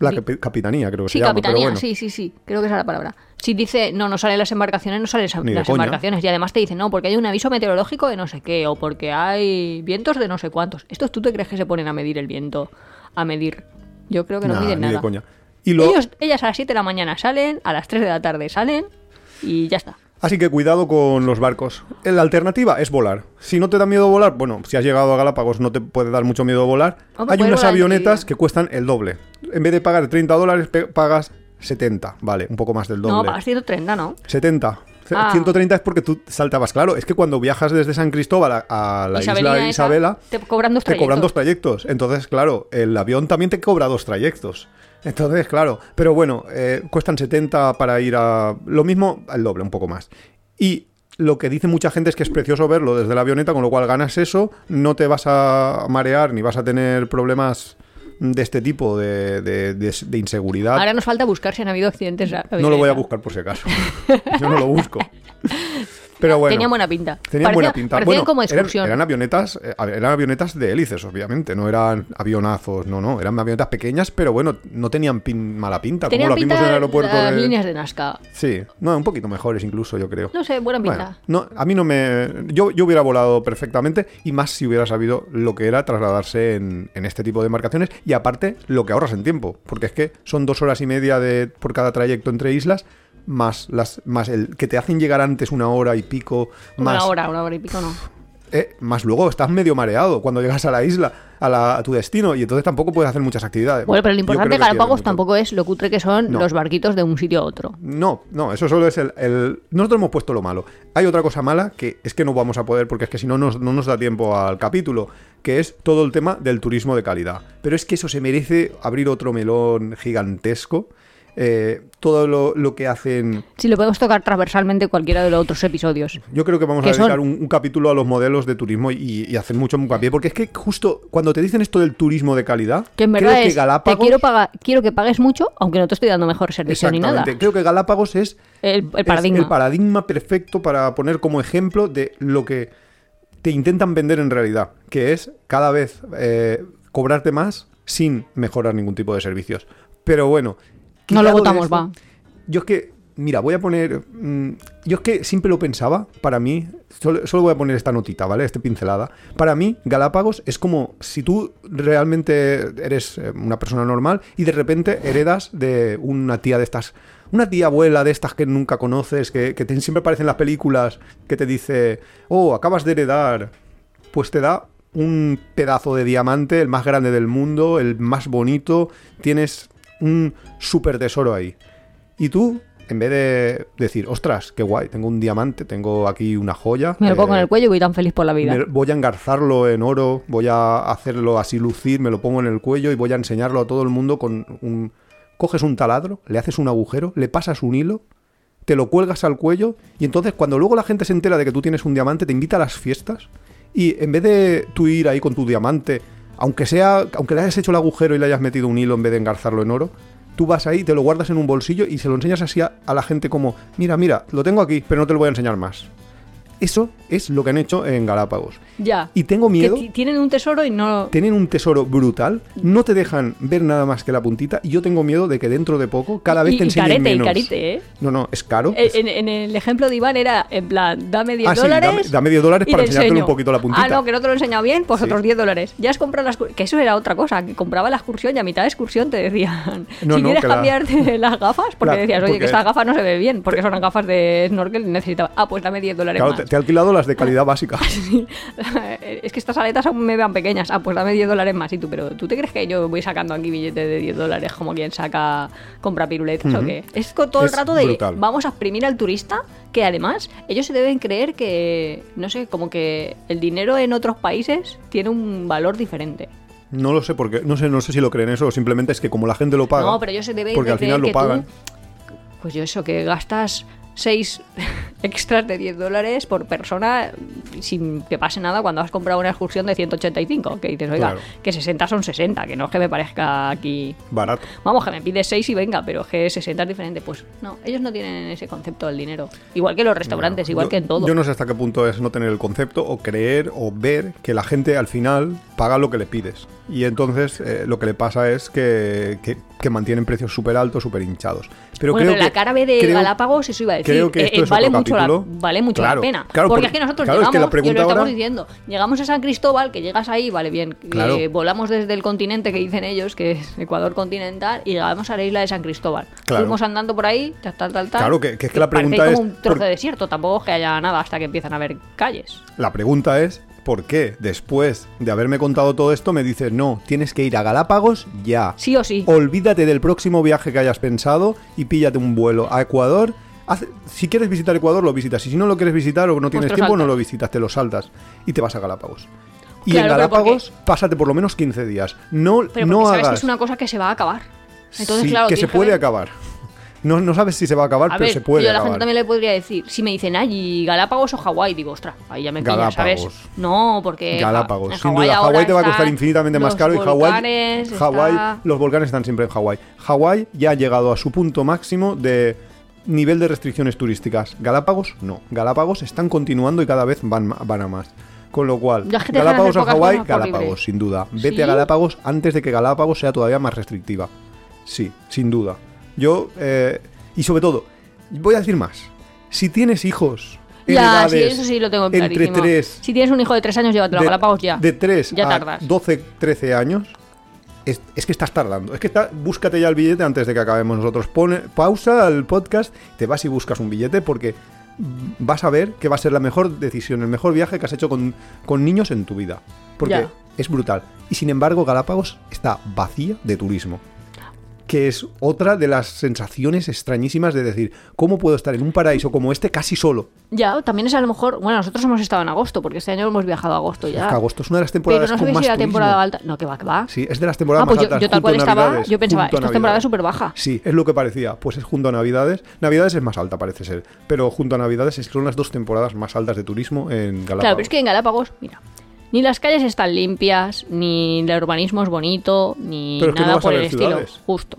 la capi- capitanía, creo que Sí, se llama. pero capitanía, bueno. sí, sí, sí, creo que esa es la palabra. Si dice, no, no salen las embarcaciones, no salen Ni las embarcaciones. Y además te dicen, no, porque hay un aviso meteorológico de no sé qué, o porque hay vientos de no sé cuántos. ¿Estos tú te crees que se ponen a medir el viento? A medir. Yo creo que no Nah, miden ni de nada. coña. Y lo, Ellos, ellas a las 7 de la mañana salen, a las 3 de la tarde salen y ya está. Así que cuidado con los barcos. La alternativa es volar. Si no te da miedo volar, bueno, si has llegado a Galápagos no te puede dar mucho miedo volar. Hay unas volar avionetas que cuestan el doble. En vez de pagar 30 dólares, pagas 70. Vale, un poco más del doble. No, pagas 130, ¿no? 70. Ce- Ah. 130 es porque tú saltabas. Claro, es que cuando viajas desde San Cristóbal a, a la Isabelina isla esa, Isabela, te cobran dos te cobran trayectos. dos trayectos. Entonces, claro, el avión también te cobra dos trayectos. Entonces, claro, pero bueno, eh, cuestan 70 para ir a... Lo mismo, el doble, un poco más. Y lo que dice mucha gente es que es precioso verlo desde la avioneta, con lo cual ganas eso, no te vas a marear ni vas a tener problemas de este tipo de, de- de- de inseguridad. Ahora nos falta buscar si han habido accidentes. no lo voy a buscar por si acaso. Yo no lo busco. Pero bueno. Tenían buena pinta. Tenían Parecía- buena pinta. Bueno, como excursión. eran avionetas, eh, eran avionetas de hélices, obviamente, no eran avionazos, no, no, eran avionetas pequeñas, pero bueno, no tenían pin- mala pinta, Tenían como lo vimos pinta en el aeropuerto las de... líneas de Nazca. Sí, no, un poquito mejores incluso, yo creo. No sé, buena pinta. Bueno, no, a mí no me. Yo, yo hubiera volado perfectamente y más si hubiera sabido lo que era trasladarse en, en este tipo de embarcaciones y aparte lo que ahorras en tiempo, porque es que son dos horas y media de, por cada trayecto entre islas, más, las, más el que te hacen llegar antes una hora y pico, más, Una hora, una hora y pico no. eh, más luego estás medio mareado cuando llegas a la isla, a, la- a tu destino y entonces tampoco puedes hacer muchas actividades. Bueno, pero lo importante de Galápagos tampoco es lo cutre que son No. los barquitos de un sitio a otro. No, no, eso solo es el, el- Nosotros hemos puesto lo malo. Hay otra cosa mala que es que no vamos a poder porque es que si no nos, no nos da tiempo al capítulo, que es todo el tema del turismo de calidad. Pero es que eso se merece abrir otro melón gigantesco. Eh, todo lo, lo que hacen... Si lo podemos tocar transversalmente cualquiera de los otros episodios. Yo creo que vamos a dedicar un, un capítulo a los modelos de turismo y, y hacer mucho hincapié, porque es que justo cuando te dicen esto del turismo de calidad, Que en creo verdad que es, te Galápagos... quiero, pagar, quiero que pagues mucho, aunque no te estoy dando mejor servicio ni nada. Creo que Galápagos es El, el es paradigma. el paradigma perfecto para poner como ejemplo de lo que te intentan vender en realidad, que es cada vez eh, cobrarte más sin mejorar ningún tipo de servicios. Pero bueno, No lo votamos, va. Yo es que, mira, voy a poner. mm, yo es que siempre lo pensaba, para mí, solo, solo voy a poner esta notita, ¿vale? Esta pincelada. Para mí, Galápagos es como si tú realmente eres eh, una persona normal y de repente heredas de una tía de estas. Una tía abuela de estas que nunca conoces, que, que te- siempre aparece en las películas, que te dice, oh, acabas de heredar. Pues te da un pedazo de diamante, el más grande del mundo, el más bonito. Tienes un súper tesoro ahí. Y tú, en vez de decir, ostras, qué guay, tengo un diamante, tengo aquí una joya. Me lo pongo eh, en el cuello y voy tan feliz por la vida. voy a engarzarlo en oro, voy a hacerlo así lucir, me lo pongo en el cuello y voy a enseñarlo a todo el mundo con un... Coges un taladro, le haces un agujero, le pasas un hilo, te lo cuelgas al cuello y entonces cuando luego la gente se entera de que tú tienes un diamante, te invita a las fiestas Y en vez de tú ir ahí con tu diamante, aunque sea, aunque le hayas hecho el agujero y le hayas metido un hilo en vez de engarzarlo en oro, tú vas ahí, te lo guardas en un bolsillo y se lo enseñas así a, a la gente como, mira, mira, lo tengo aquí, pero no te lo voy a enseñar más. Eso es lo que han hecho en Galápagos. Ya. Y tengo Que miedo. ti- tienen un tesoro y no... Tienen un tesoro brutal, no te dejan ver nada más que la puntita y yo tengo miedo de que dentro de poco cada vez y, te y enseñen y menos. carete, ¿eh? No, no, es caro. Eh, es- En, en el ejemplo de Iván era, en plan, dame 10 Ah, sí, dólares. dame- dame 10 dólares para te enseñártelo enseño. un poquito la puntita. Ah, no, que no te lo he enseñado bien, pues Sí. otros 10 dólares. Ya has comprado la excursión. Que eso era otra cosa, que compraba la excursión y a mitad de excursión te decían, No, si no, quieres que la- cambiarte las gafas, porque La- decías, oye, porque- que estas gafas no se ve bien, porque son gafas de snorkel y necesitaba. Ah, pues dame 10 dólares claro, más. te, te he alquilado las de calidad básica. es que estas aletas aún me vean pequeñas. Ah, pues dame 10 dólares más. Y tú, pero ¿tú te crees que yo voy sacando aquí billetes de 10 dólares como quien saca, compra piruletas o qué? Es todo Es el rato de brutal. vamos a exprimir al turista, que además ellos se deben creer que, no sé, como que el dinero en otros países tiene un valor diferente. No lo sé porque no sé, no sé si lo creen eso o simplemente es que como la gente lo paga. No, pero ellos se deben porque al final lo pagan. tú, pues yo eso, que gastas 6 extras de 10 dólares por persona sin que pase nada cuando has comprado una excursión de 185. Que dices, oiga, Claro. que 60 son 60, que no es que me parezca aquí... Barato. Vamos, que me pides 6 y venga, pero es que 60 es diferente. Pues no, ellos no tienen ese concepto del dinero. Igual que los restaurantes, igual Yo- que en todo. Yo no sé hasta qué punto es no tener el concepto o creer o ver que la gente al final paga lo que le pides. Y entonces eh, lo que le pasa es que, que- que mantienen precios súper altos, súper hinchados. Pero bueno, creo pero la cara B de creo- Galápagos, eso iba a decir, creo que eh, esto eh, es vale, mucho la, capítulo. vale mucho Claro, la pena. claro, porque porque- es que nosotros claro, es llegamos, que la y os lo estamos ahora- diciendo, llegamos a San Cristóbal, que llegas ahí, vale, bien, Claro. volamos desde el continente que dicen ellos, que es Ecuador continental, y llegamos a la isla de San Cristóbal. Fuimos andando por ahí, tal, tal, tal. Claro, que- que es que la pregunta como es un trozo por- de desierto, tampoco es que haya nada hasta que empiezan a haber calles. La pregunta es, ¿por qué después de haberme contado todo esto me dices, no, tienes que ir a Galápagos ya? Sí o sí. Olvídate del próximo viaje que hayas pensado y píllate un vuelo a Ecuador. Haz- si quieres visitar Ecuador, lo visitas. Y si no lo quieres visitar o no tienes tiempo, no lo visitas, te lo saltas y te vas a Galápagos. Y Claro, en Galápagos, pásate por lo menos 15 días. No, Pero no sabes hagas. que es una cosa que se va a acabar. Entonces, Sí, claro, que se puede acabar. No, no sabes si se va a acabar, A pero ver, se puede yo a la acabar. gente también le podría decir, si me dicen, ay, Galápagos o Hawái, digo, ostras, ahí ya me pillas, ¿sabes? No, porque Galápagos, en sin Hawái duda. Hawái te va a costar infinitamente más caro y Hawái, Hawái, está- los volcanes están siempre en Hawái. Hawái ya ha llegado a su punto máximo de nivel de restricciones turísticas. Galápagos no. Galápagos están continuando y cada vez van, van a más. Con lo cual, Galápagos pocas Hawái. Galápagos, sin duda. Vete ¿Sí? a Galápagos antes de que Galápagos sea todavía más restrictiva. Sí, sin duda. Yo, eh, y sobre todo, voy a decir más. Si tienes hijos en Ya, sí, eso sí lo tengo entre clarísimo. 3 Si tienes un hijo de 3 años, llévatelo a Galápagos ya. de 3 Ya a tardas. 12, 13 años, es, es que estás tardando. Es que está, búscate ya el billete antes de que acabemos nosotros. Pone, pausa al podcast, te vas y buscas un billete porque vas a ver que va a ser la mejor decisión, el mejor viaje que has hecho con, con niños en tu vida. Porque Ya. es brutal. Y sin embargo, Galápagos está vacía de turismo. Que es otra de las sensaciones extrañísimas de decir, ¿cómo puedo estar en un paraíso como este casi solo? Ya, también es a lo mejor. Bueno, nosotros hemos estado en agosto, porque este año hemos viajado a agosto ya. Es que agosto es una de las Pero temporadas no sabéis más si la temporada alta. No, que va, que va. Sí, es de las temporadas Ah, pues más yo- altas. yo tal cual estaba, yo pensaba, esta es temporada Navidades. súper baja. Sí, es lo que parecía. Pues es junto a Navidades. Navidades es más alta, parece ser. Pero junto a Navidades es- son las dos temporadas más altas de turismo en Galápagos. Claro, pero es que en Galápagos, mira, ni las calles están limpias, ni el urbanismo es bonito, ni Pero es que no nada por el estilo. ciudades. Justo.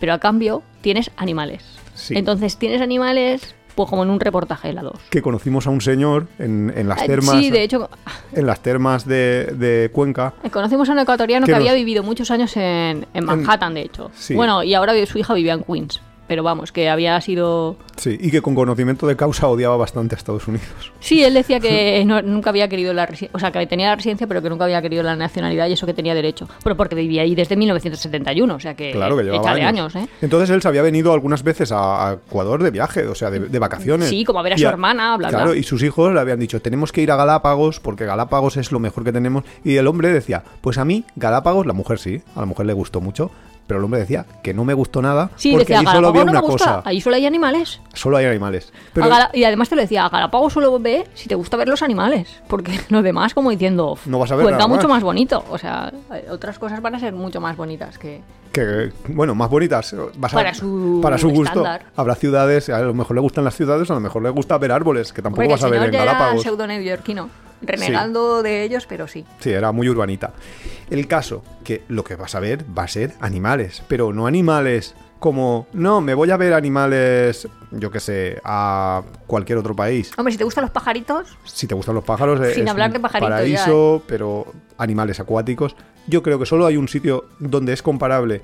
Pero a cambio, tienes animales. Sí. Entonces, tienes animales, pues como en un reportaje de la 2. Que conocimos a un señor en, en las Eh, termas. Sí, de hecho, En las termas de, de Cuenca. conocimos a un ecuatoriano Que que, había vivido muchos años en, en Manhattan, de hecho. Sí. Bueno, y ahora su hija vivía en Queens. Pero vamos, que había sido... Sí, y que con conocimiento de causa odiaba bastante a Estados Unidos. Sí, él decía que no- nunca había querido la residencia, o sea, que tenía la residencia, pero que nunca había querido la nacionalidad y eso que tenía derecho. Pero porque vivía ahí desde 1971, o sea que, Claro que llevaba años. años, ¿eh? Entonces él se había venido algunas veces a, a Ecuador de viaje, o sea, de, de vacaciones. Sí, como a ver a su hermana, bla, bla. Claro, y sus hijos le habían dicho, tenemos que ir a Galápagos porque Galápagos es lo mejor que tenemos. Y el hombre decía, pues a mí Galápagos, la mujer sí, a la mujer le gustó mucho, pero el hombre decía que no me gustó nada Sí, porque decía, allí solo había no una me gusta, cosa, ahí solo hay animales. solo hay animales. Pero Gala- y además te lo decía, a Galápagos solo ve si te gusta ver los animales, porque lo demás como diciendo, No vas a ver Cuenca nada mucho más. más bonito, o sea, eh, otras cosas van a ser mucho más bonitas que... que, bueno, más bonitas. vas a- Para su para su gusto. estándar. Habrá ciudades, a lo mejor le gustan las ciudades, a lo mejor le gusta ver árboles, que tampoco Porque vas a ver en Galápagos. pseudo neoyorquino. renegando de ellos, pero sí. Sí, era muy urbanita. El caso, que lo que vas a ver va a ser animales, pero no animales como, no, me voy a ver animales, yo qué sé, a cualquier otro país. Hombre, si te gustan los pajaritos, Si te gustan los pájaros, eh, Sin es hablar de pajaritos ya, paraíso, pero animales acuáticos. Yo creo que solo hay un sitio donde es comparable.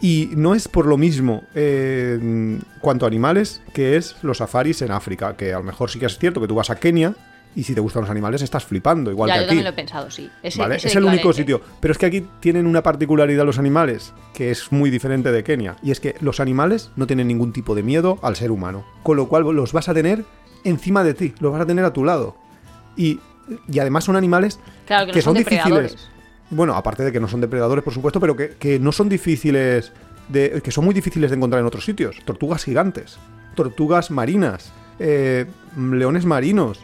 Y no es por lo mismo eh, en cuanto a animales, que es los safaris en África, que a lo mejor sí que es cierto que tú vas a Kenia y si te gustan los animales estás flipando, igual ya, que yo aquí. también lo he pensado, sí. Ese- ¿vale? ese Es el único sitio. Pero es que aquí tienen una particularidad los animales que es muy diferente de Kenia. Y es que los animales no tienen ningún tipo de miedo al ser humano. Con lo cual los vas a tener encima de ti, los vas a tener a tu lado. Y, y además son animales Claro, que no son difíciles. Bueno, aparte de que no son depredadores, por supuesto, pero que, que no son difíciles. De, que son muy difíciles de encontrar en otros sitios. Tortugas gigantes, tortugas marinas, eh, leones marinos.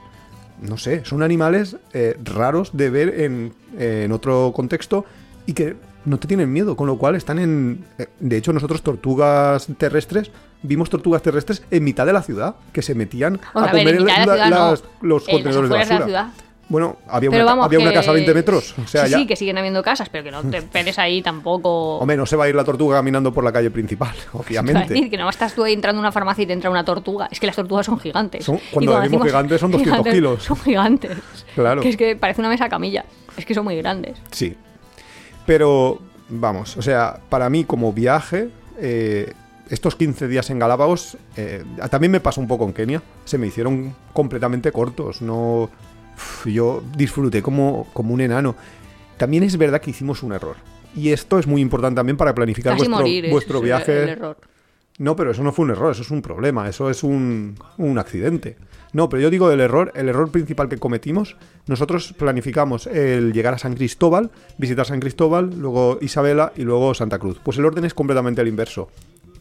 No sé, son animales eh, raros de ver en, en otro contexto y que no te tienen miedo, con lo cual están en... eh, De hecho, nosotros tortugas terrestres, vimos tortugas terrestres en mitad de la ciudad, que se metían O a comer la no. los las contenedores de de la ciudad. Bueno, había Pero una, había una casa a 20 metros. O sea, sí, ya... sí, que siguen habiendo casas, pero que no te pedes ahí tampoco. Hombre, no se va a ir la tortuga caminando por la calle principal, obviamente. decir que no estás tú ahí entrando a una farmacia y te entra una tortuga. Es que las tortugas son gigantes. Son- Y cuando decimos gigantes son 200 gigantes, kilos. Son gigantes. Claro. Que es que parece una mesa camilla. Es que son muy grandes. Sí. Pero, vamos, o sea, para mí como viaje, eh, estos 15 días en Galápagos, eh, también me pasó un poco en Kenia, se me hicieron completamente cortos, no... Yo disfruté como, como un enano. También es verdad que hicimos un error. Y esto es muy importante también para planificar Casi vuestro, morir. vuestro viaje. el error. No, pero eso no fue un error, eso es un problema, eso es un, un accidente. No, pero yo digo el error, el error principal que cometimos, nosotros planificamos el llegar a San Cristóbal, visitar San Cristóbal, luego Isabela y luego Santa Cruz. Pues el orden es completamente el inverso.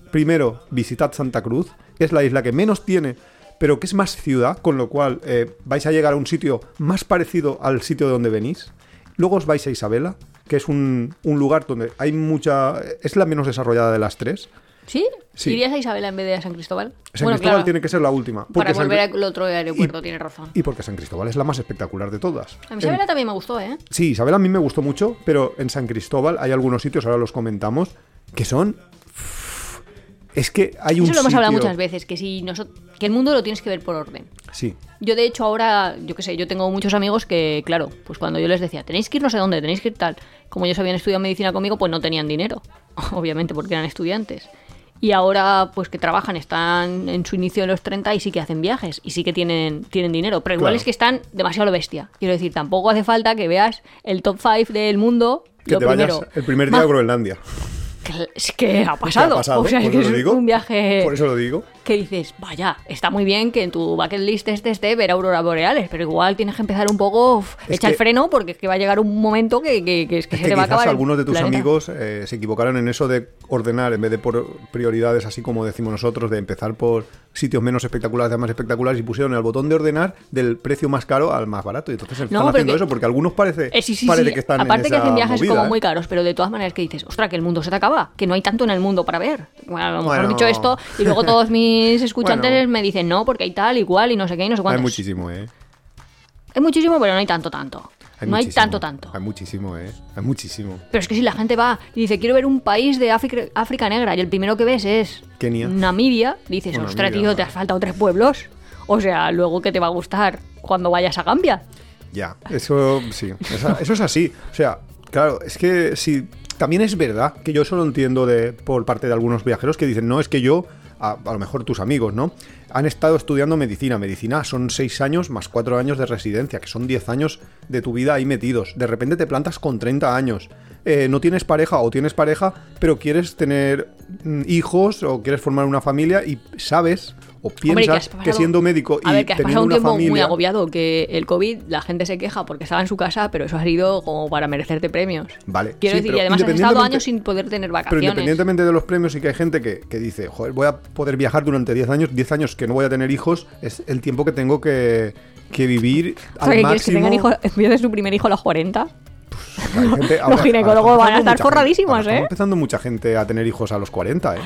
Primero, visitad Santa Cruz, que es la isla que menos tiene, pero que es más ciudad, con lo cual eh, vais a llegar a un sitio más parecido al sitio de donde venís. Luego os vais a Isabela, que es un, un lugar donde hay mucha... es la menos desarrollada de las tres. ¿Sí? Sí. ¿Irías a Isabela en vez de a San Cristóbal? San bueno, Cristóbal claro. tiene que ser la última. Para porque volver al otro aeropuerto, y- tienes razón. Y porque San Cristóbal es la más espectacular de todas. A mí En- Isabela también me gustó, ¿eh? Sí, Isabel a mí me gustó mucho, pero en San Cristóbal hay algunos sitios, ahora los comentamos, que son... Es que hay un Eso lo hemos hablado muchas veces, que si que el mundo lo tienes que ver por orden. Sí, Yo de hecho ahora, yo qué sé, yo tengo muchos amigos que, claro, pues cuando yo les decía, tenéis que ir no sé dónde, tenéis que ir tal, como ellos habían estudiado medicina conmigo, pues no tenían dinero, obviamente porque eran estudiantes. Y ahora, pues que trabajan, están en su inicio de los 30 y sí que hacen viajes y sí que tienen, tienen dinero, pero igual Claro. es que están demasiado lo bestia. Quiero decir, tampoco hace falta que veas el top 5 del mundo. que lo te primero. vayas el primer día a Groenlandia. Que- Es que ha ¿Qué pasado. ha pasado? O sea, que eso es lo digo. un viaje Por eso lo digo. que dices, vaya, está muy bien que en tu bucket list este esté ver auroras boreales, pero igual tienes que empezar un poco, uf, Es echa el que- freno porque es que va a llegar un momento que, que- que es que Es se que te va a acabar. algunos de tus planeta. amigos eh, se equivocaron en eso de ordenar en vez de por prioridades, así como decimos nosotros, de empezar por sitios menos espectaculares a más espectaculares y pusieron el botón de ordenar del precio más caro al más barato. Y entonces están No, haciendo porque- eso porque algunos parece, Eh, sí, sí, parece sí. que están Aparte en que esa hacen viajes movida, como ¿eh? muy caros, pero de todas maneras que dices, ostras, que el mundo se te acaba, que no hay tanto en el mundo para ver. Bueno, a lo mejor Bueno. dicho esto y luego todos mis escuchantes Bueno. me dicen, no, porque hay tal, igual y no sé qué y no sé cuántos. Hay muchísimo, ¿eh? Hay muchísimo, pero no hay tanto, tanto. no hay tanto, tanto. Hay muchísimo, ¿eh? Hay muchísimo. Pero es que si la gente va y dice, quiero ver un país de África, África Negra, y el primero que ves es Kenia. Namibia, dices, ostras, tío, te has faltado tres pueblos. O sea, luego que te va a gustar cuando vayas a Gambia. Ya, eso sí, eso es así. O sea, claro, es que sí, también es verdad que yo eso lo entiendo de, por parte de algunos viajeros que dicen, no, es que yo, a, lo mejor tus amigos, ¿no? Han estado estudiando medicina. Medicina son seis años más cuatro años de residencia, que son 10 años de tu vida ahí metidos. De repente te plantas con 30 años. Eh, no tienes pareja o tienes pareja, pero quieres tener mm, hijos o quieres formar una familia y sabes o Hombre, que piensas que, pasado- siendo médico y A ver, que has teniendo pasado un una tiempo familia... muy agobiado, que el COVID, la gente se queja porque estaba en su casa, pero eso ha sido como para merecerte premios. Vale, Quiero sí, decir, pero y además has estado años sin poder tener Pero vacaciones. independientemente de los premios, sí que hay gente que, que dice, joder, voy a poder viajar durante 10 años, 10 años que no voy a tener hijos, es el tiempo que tengo que, que vivir O sea, al que quieres que máximo. tengan hijos, su primer hijo a los 40. Hay gente- Los ginecólogos ahora van a estar forradísimos, ¿eh? Está empezando mucha gente a tener hijos a los 40, ¿eh?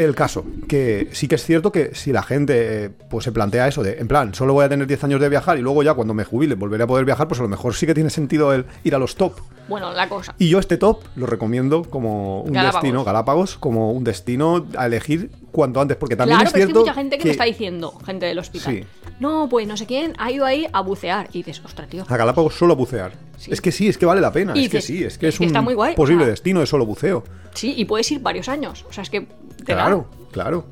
El caso, que sí que es cierto que si la gente eh, pues se plantea eso de, en plan, solo voy a tener 10 años de viajar y luego ya cuando me jubile volveré a poder viajar, pues a lo mejor sí que tiene sentido el ir a los top. Bueno, la cosa. Y yo este top lo recomiendo como un Galápagos. destino, Galápagos, como un destino a elegir cuanto antes, porque también Claro, es pero es que hay mucha gente que, me está diciendo, gente del hospital. Sí. No, pues no sé quién ha ido ahí a bucear. Y dices, ostras, tío. a Galápagos solo a bucear. Sí. Es que sí, es que vale la pena, Y es que sí, es que es es, que un está muy guay, posible o sea. destino de solo buceo. Sí, y puedes ir varios años. O sea, es que. Claro, claro.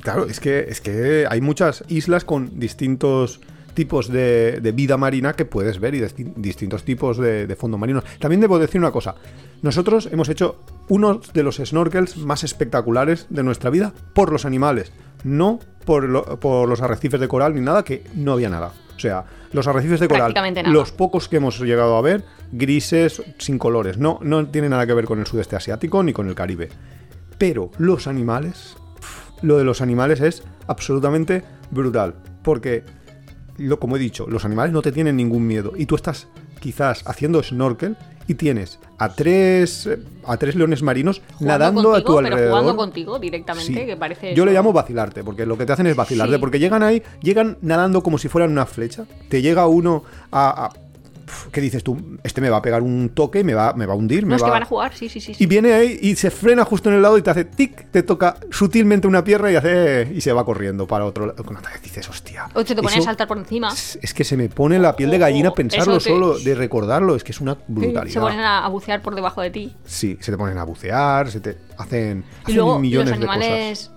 Claro, es que, es que hay muchas islas con distintos tipos de, de vida marina que puedes ver y de distintos tipos de, de fondo marinos. También debo decir una cosa. Nosotros hemos hecho uno de los snorkels más espectaculares de nuestra vida por los animales, no por, lo- por los arrecifes de coral ni nada, que no había nada. O sea, los arrecifes de coral, los pocos que hemos llegado a ver, grises, sin colores, no, no tiene nada que ver con el sudeste asiático ni con el Caribe. Pero los animales, lo de los animales es absolutamente brutal. Porque, lo, como he dicho, los animales no te tienen ningún miedo. Y tú estás quizás haciendo snorkel y tienes a tres, eh, a tres leones marinos nadando a contigo, tu Pero alrededor. jugando contigo directamente, Sí. que parece. Yo le llamo vacilarte, porque lo que te hacen es vacilarte, Sí. porque llegan ahí, llegan nadando como si fueran una flecha. Te llega uno a... a- ¿Qué dices tú? Este me va a pegar un toque y me va, me va a hundir. No me es va... que van a jugar, sí, sí, sí. Y viene ahí y se frena justo en el lado y te hace tic, te toca sutilmente una pierna y hace y se va corriendo para otro lado. Te dices, hostia. O se te pone a saltar por encima. Es, es que se me pone la piel de gallina Oh, pensarlo te- solo, de recordarlo. Es que es una brutalidad. se ponen a, bucear por debajo de ti. Sí, se te ponen a bucear, se te hacen, Y hacen luego millones los de cosas.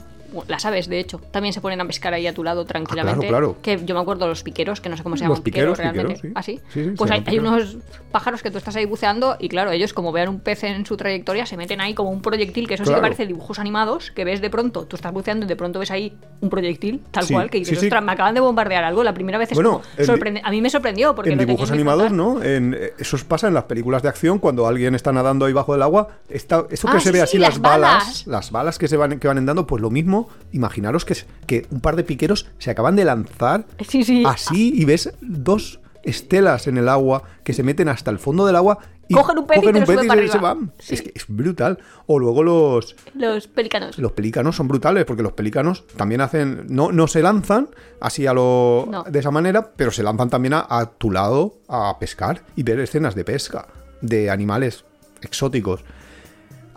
Las aves de hecho, también se ponen a pescar ahí a tu lado tranquilamente. Ah, claro, claro. Que yo me acuerdo los piqueros, que no sé cómo se Los llaman piqueros, piqueros, realmente. piqueros, ¿Ah, sí? sí. Sí, sí, pues hay, hay unos pájaros que tú estás ahí buceando y claro, ellos como vean un pez en su trayectoria se meten ahí como un proyectil, que eso sí que parece dibujos animados, que ves de pronto, tú estás buceando y de pronto ves ahí un proyectil, tal cual, que dices, ostras, me acaban de bombardear algo. La primera vez es Bueno, como A mí me sorprendió porque en dibujos animados. ¿no? En, eh, eso pasa en las películas de acción cuando alguien está nadando ahí bajo del agua. Está, eso que Ah, se ve sí, así las las balas, balas. las balas que se van que van dando, pues lo mismo. Imaginaros que, que un par de piqueros se acaban de lanzar Sí, sí. así y ves dos estelas en el agua que se meten hasta el fondo del agua y Cogen un pez y se- van. Sí. Es que es brutal. O luego los Los pelícanos. los pelícanos son brutales porque los pelícanos también hacen. No, no se lanzan así a lo. No. de esa manera, pero se lanzan también a, a tu lado a pescar y ver escenas de pesca de animales exóticos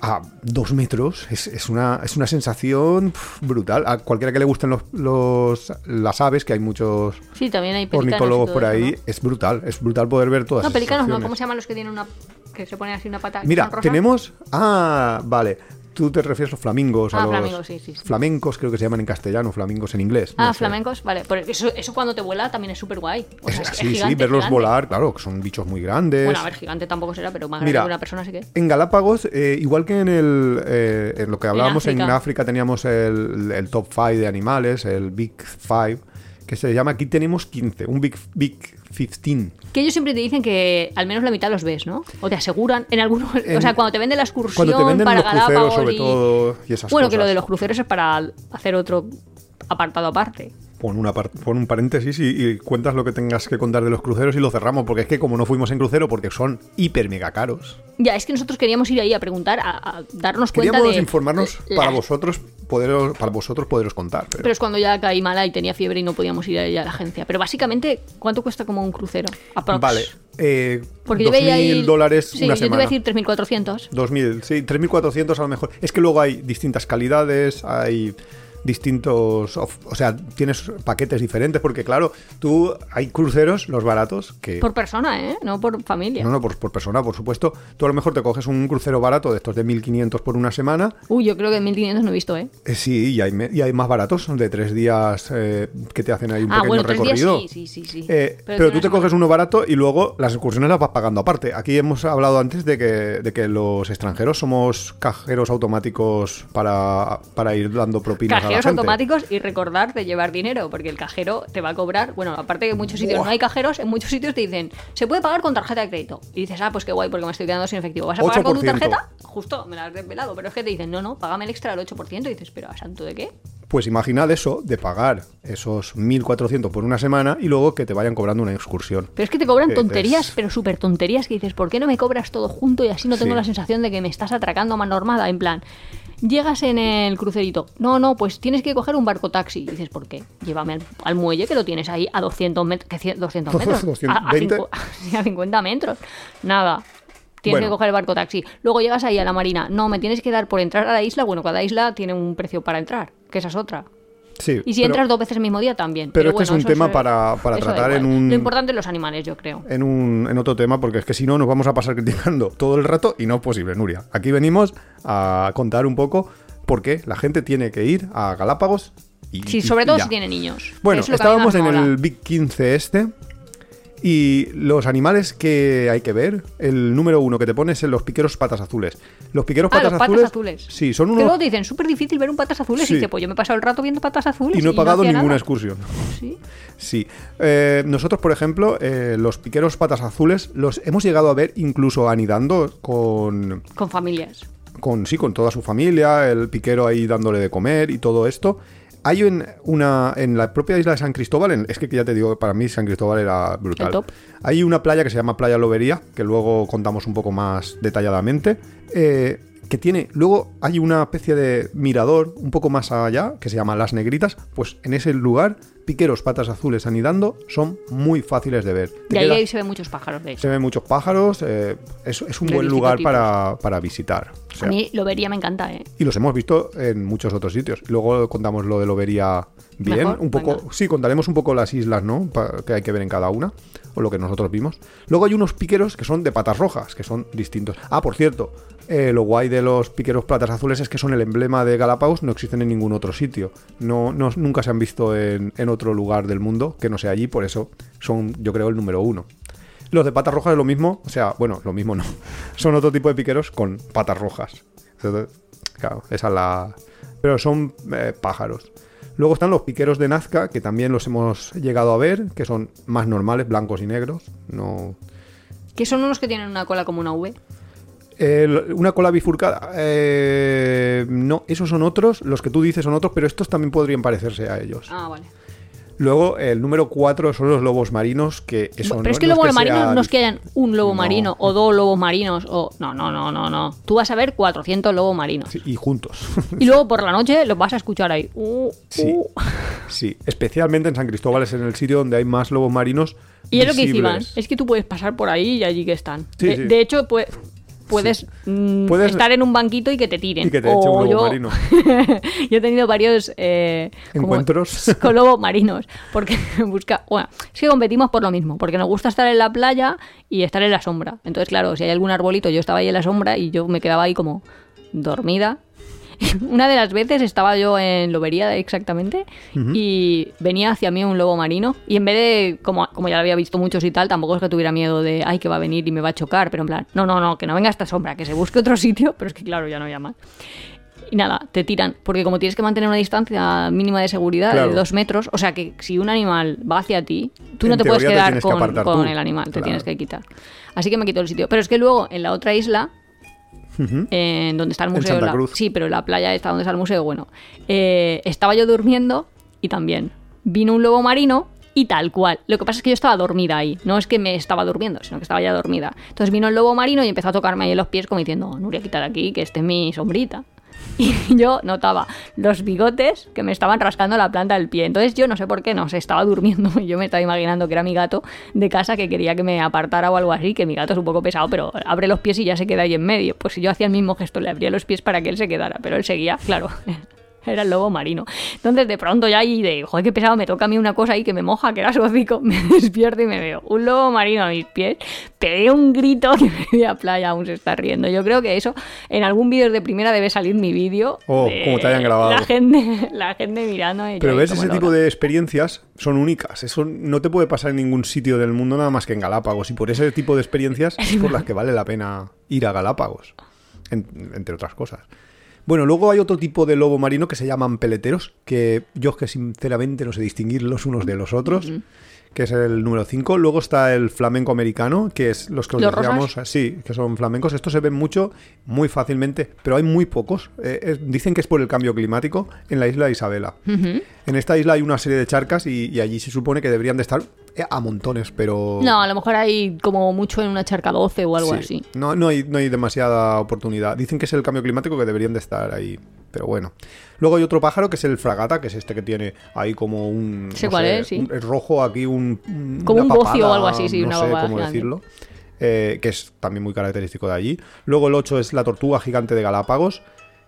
a dos metros. Es, es una, es una sensación brutal. A cualquiera que le gusten los, los- las aves, que hay muchos Sí, también hay pelícanos. y ornitólogos por eso, ahí, ¿no? es brutal. Es brutal poder ver todas No, pelícanos no. ¿cómo se llaman los que tienen una. que se ponen así una pata? Mira, tenemos. Ah, vale. Tú te refieres a los flamingos. a Ah, los flamingos, sí, sí, sí. Flamencos, creo que se llaman en castellano, flamingos en inglés. no Ah, sé. flamencos, vale. Porque eso, eso cuando te vuela también es súper guay. O sea, es sí, gigante, verlos gigante. volar, claro, que son bichos muy grandes. Bueno, a ver, gigante tampoco será, pero más grande Mira, que una persona sí que. En Galápagos, eh, igual que en el eh, en lo que hablábamos en África. África, teníamos el, el top 5 de animales, el Big 5, que se llama, aquí tenemos 15, un Big, big 15. Que ellos siempre te dicen que al menos la mitad los ves, ¿no? O te aseguran en algunos. o sea, cuando te venden la excursión Cuando te venden para los cruceros, sobre y- todo, y esas Bueno, que lo de los cruceros es para hacer otro apartado aparte. Pon, una par- pon un paréntesis y, y cuentas lo que tengas que contar de los cruceros y lo cerramos, porque es que como no fuimos en crucero, porque son hiper mega caros, Ya, es que nosotros queríamos ir ahí a preguntar, a, a darnos cuenta queríamos de. informarnos la- para vosotros poderos, para vosotros poderos contar. Pero, Pero es cuando ya caí mala y tenía fiebre y no podíamos ir ahí a la agencia. Pero básicamente, ¿cuánto cuesta como un crucero? Aprox. vale, eh, Porque yo veía ahí. 2.000 dólares sí, una yo te iba a decir 3.400. 2000, sí, 3400 a lo mejor. Es que luego hay distintas calidades, hay distintos, o sea, tienes paquetes diferentes porque claro, tú hay cruceros, los baratos, que Por persona, ¿eh? No por familia. no, no, por, por persona, por supuesto. Tú a lo mejor te coges un crucero barato de estos de 1500 por una semana. Uy, yo creo que 1.500 no he visto, ¿eh? Eh, sí, y hay, y hay más baratos de tres días eh, que te hacen ahí un Ah, pequeño bueno, tres días recorrido. sí, sí, sí, sí. Eh, Pero tú te coges uno barato y luego las excursiones las vas pagando aparte. Aquí hemos hablado antes de que, de que los extranjeros somos cajeros automáticos para, para ir dando propinas a la Cajeros automáticos y recordar de llevar dinero, porque el cajero te va a cobrar. Bueno, aparte que en muchos sitios Buah. no hay cajeros, en muchos sitios te dicen, se puede pagar con tarjeta de crédito. Y dices, ah, pues qué guay, porque me estoy quedando sin efectivo. ¿Vas a pagar con tu 8%. tarjeta? Justo, me la has desvelado. Pero es que te dicen, no, no, págame el extra al 8%. Y dices, pero ¿a santo de qué? Pues imaginad eso, de pagar esos 1.400 por una semana y luego que te vayan cobrando una excursión. Pero es que te cobran Que tonterías, pero súper tonterías que dices, ¿por qué no me cobras todo junto y así no tengo Sí. la sensación de que me estás atracando a mano armada? En plan, llegas en el crucerito, no, no, pues tienes que coger un barco taxi. Y dices, ¿por qué? Llévame al, al muelle que lo tienes ahí a 200 metros. ¿Qué cien- 200 metros? 200, a, a 20. cincu- sí, a 50 metros. Nada. Tienes Bueno. que coger el barco taxi. Luego llegas ahí a la marina. No, me tienes que dar por entrar a la isla. Bueno, cada isla tiene un precio para entrar, que esa es otra. Sí, Y si pero entras dos veces el mismo día, también. pero este bueno, es un tema se- para- para tratar en un- Lo importante es los animales, yo creo. en, un, en otro tema, porque es que si no nos vamos a pasar criticando todo el rato y no es posible, Nuria. Aquí venimos a contar un poco por qué la gente tiene que ir a Galápagos. Y, Sí, sobre y todo ya. si tiene niños. Bueno, Es estábamos en el Big 15 este. Y los animales que hay que ver, el número uno que te pones en los piqueros patas azules. Los piqueros Ah, patas, los patas azules, azules. Sí, son Que unos. luego te dicen, súper difícil ver un patas azules. Sí. Y dice, pues yo me he pasado el rato viendo patas azules. Y no he pagado hacía ninguna nada. excursión. Sí. Sí. Eh, nosotros, por ejemplo, eh, los piqueros patas azules los hemos llegado a ver incluso anidando con, Con familias. con sí, con toda su familia, el piquero ahí dándole de comer y todo esto. Hay en una en la propia isla de San Cristóbal, en- es que ya te digo, para mí San Cristóbal era brutal. Hay una playa que se llama Playa Lobería, que luego contamos un poco más detalladamente, eh, que tiene, luego hay una especie de mirador un poco más allá, que se llama Las Negritas, pues en ese lugar, piqueros patas azules anidando son muy fáciles de ver. Y ahí, se ven muchos pájaros, de hecho. se ven muchos pájaros, eh, es, es un De buen lugar para, para visitar. O sea, A mí lo vería, me encanta, ¿eh? y los hemos visto en muchos otros sitios. Luego contamos lo de Lobería bien. Mejor, un poco, venga. sí, contaremos un poco las islas, ¿no? Pa- que hay que ver en cada una. O lo que nosotros vimos. Luego hay unos piqueros que son de patas rojas, que son distintos. Ah, por cierto, eh, lo guay de los piqueros platas azules es que son el emblema de Galápagos, no existen en ningún otro sitio. No, no- nunca se han visto en, en otro lugar del mundo que no sea allí, por eso son, yo creo, el número uno. Los de patas rojas es lo mismo, o sea, bueno, lo mismo no. Son otro tipo de piqueros con patas rojas. Claro, esa es la. Pero son eh, pájaros. Luego están los piqueros de Nazca, que también los hemos llegado a ver, que son más normales, blancos y negros. No. Que son unos que tienen una cola como una V. El- una cola bifurcada. eh, no, esos son otros. Los que tú dices son otros, pero estos también podrían parecerse a ellos. Ah, vale. Luego, el número 4 son los lobos marinos, que eso Pero no- es que no los marinos sea no es que hayan un lobo No. marino o dos lobos marinos o... No, no, no, no, no. Tú vas a ver 400 lobos marinos. Sí, y juntos. Y luego por la noche los vas a escuchar ahí. Uh, Sí. uh. sí, especialmente en San Cristóbal es en el sitio donde hay más lobos marinos. Y es lo que visibles. es que tú puedes pasar por ahí y allí que están. Sí, de, sí. de hecho, pues, puedes, mm, Puedes- estar en un banquito y que te tiren. Y que te eche un O lobo yo, marino. yo he tenido varios eh, Encuentros. con lobos marinos. Porque busca. Bueno, es que competimos por lo mismo. Porque nos gusta estar en la playa y estar en la sombra. Entonces, claro, si hay algún arbolito, yo estaba ahí en la sombra y yo me quedaba ahí como dormida. Una de las veces estaba yo en Lobería exactamente y venía hacia mí un lobo marino y en vez de, como, como ya lo había visto muchos y tal, tampoco es que tuviera miedo de, ay, que va a venir y me va a chocar, pero en plan, no, no, no, que no venga esta sombra, que se busque otro sitio, pero es que claro, ya no más. Y nada, te tiran, porque como tienes que mantener una distancia mínima de seguridad Claro. de dos metros, o sea que si un animal va hacia ti, tú no te puedes te quedar que con, el animal, te tienes que quitar. Así que me quitó el sitio. Pero es que luego en la otra isla, En donde está el En museo. La- Cruz. sí, pero la playa está donde está el museo. Bueno, eh, estaba yo durmiendo y también vino un lobo marino y tal cual. Lo que pasa es que yo estaba dormida ahí. No es que me estaba durmiendo, sino que estaba ya dormida. Entonces vino el lobo marino y empezó a tocarme ahí en los pies como diciendo, Nuria, quita de aquí, que este es mi sombrita. Y yo notaba los bigotes que me estaban rascando la planta del pie. Entonces yo no sé por qué no, se estaba durmiendo. y Yo me estaba imaginando que era mi gato de casa que quería que me apartara o algo así, que mi gato es un poco pesado, pero abre los pies y ya se queda ahí en medio. Pues yo hacía el mismo gesto, le abría los pies para que él se quedara, pero él seguía, claro. Era el lobo marino. Entonces, de pronto ya ahí de, joder, qué pesado, me toca a mí una cosa ahí que me moja, que era su hocico, me despierto y me veo un lobo marino a mis pies, pegué un grito que media playa aún se está riendo. Yo creo que eso, en algún vídeo de primera debe salir mi vídeo. Oh, de como te hayan grabado. La gente, la gente mirando. y Pero ves ese tipo de experiencias son únicas. Eso no te puede pasar en ningún sitio del mundo nada más que en Galápagos. Y por ese tipo de experiencias es por las que vale la pena ir a Galápagos. en- entre otras cosas. Bueno, luego hay otro tipo de lobo marino que se llaman peleteros, que yo es que sinceramente no sé distinguir los unos de los otros, que es el número 5. Luego está el flamenco americano, que es los que os ¿Los decíamos, sí, que son flamencos. Estos se ven mucho, muy fácilmente, pero hay muy pocos. Eh, es- dicen que es por el cambio climático en la isla de Isabela. En esta isla hay una serie de charcas y, y allí se supone que deberían de estar a montones, pero... No, a lo mejor hay como mucho en una charca 12 o algo Sí, así. No, no, hay, no hay demasiada oportunidad. Dicen que es el cambio climático que deberían de estar ahí. Pero bueno. Luego hay otro pájaro que es el fragata, que es este que tiene ahí como un. Sé no cuál sé, es, sí. un- es rojo aquí, un. un- Como un bocio o algo así, sí, no una sé cómo gigante. decirlo. eh, que es también muy característico de allí. Luego el 8 es la tortuga gigante de Galápagos.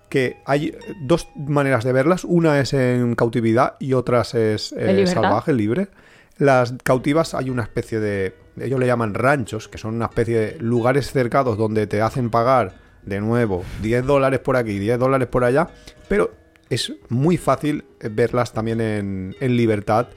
Que hay dos maneras de verlas. Una es en cautividad y otras es eh, salvaje, libre. Las cautivas hay una especie de. Ellos le llaman ranchos, que son una especie de lugares cercados donde te hacen pagar de nuevo 10 dólares por aquí, 10 dólares por allá. Pero es muy fácil verlas también en, en libertad,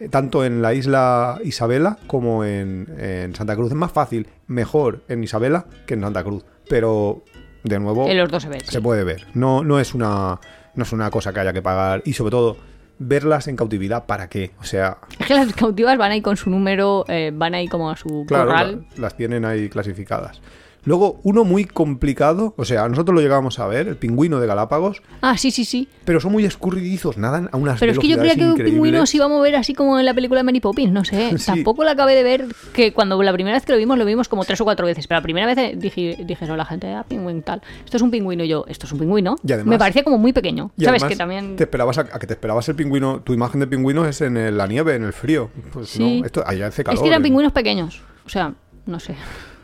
eh, tanto en la isla Isabela como en, en Santa Cruz. Es más fácil, mejor en Isabela que en Santa Cruz. Pero, de nuevo, En los dos se ve. sí. se puede ver. No, no, es una, no es una cosa que haya que pagar. Y sobre todo, verlas en cautividad, ¿para qué? O sea, Es que las cautivas van ahí con su número, eh, van ahí como a su claro, corral. la- las tienen ahí clasificadas. Luego, uno muy complicado, o sea, nosotros lo llegamos a ver, el pingüino de Galápagos, Ah, sí, sí, sí. pero son muy escurridizos, nadan a unas Pero es que yo creía que un pingüino se iba a mover así como en la película de Mary Poppins, no sé. Sí. Tampoco la acabé de ver, que cuando la primera vez que lo vimos, lo vimos como tres o cuatro veces. Pero la primera vez eh, dije, dije no, la gente, ah, pingüino tal. Esto es un pingüino y yo, esto es un pingüino. Y además- Me parecía como muy pequeño. Y ¿Sabes? Que también... Te esperabas a, a que te esperabas el pingüino. Tu imagen de pingüino es en el- la nieve, en el frío. Pues Sí. no, esto allá hace calor. Es que eran en- pingüinos pequeños. O sea, no sé.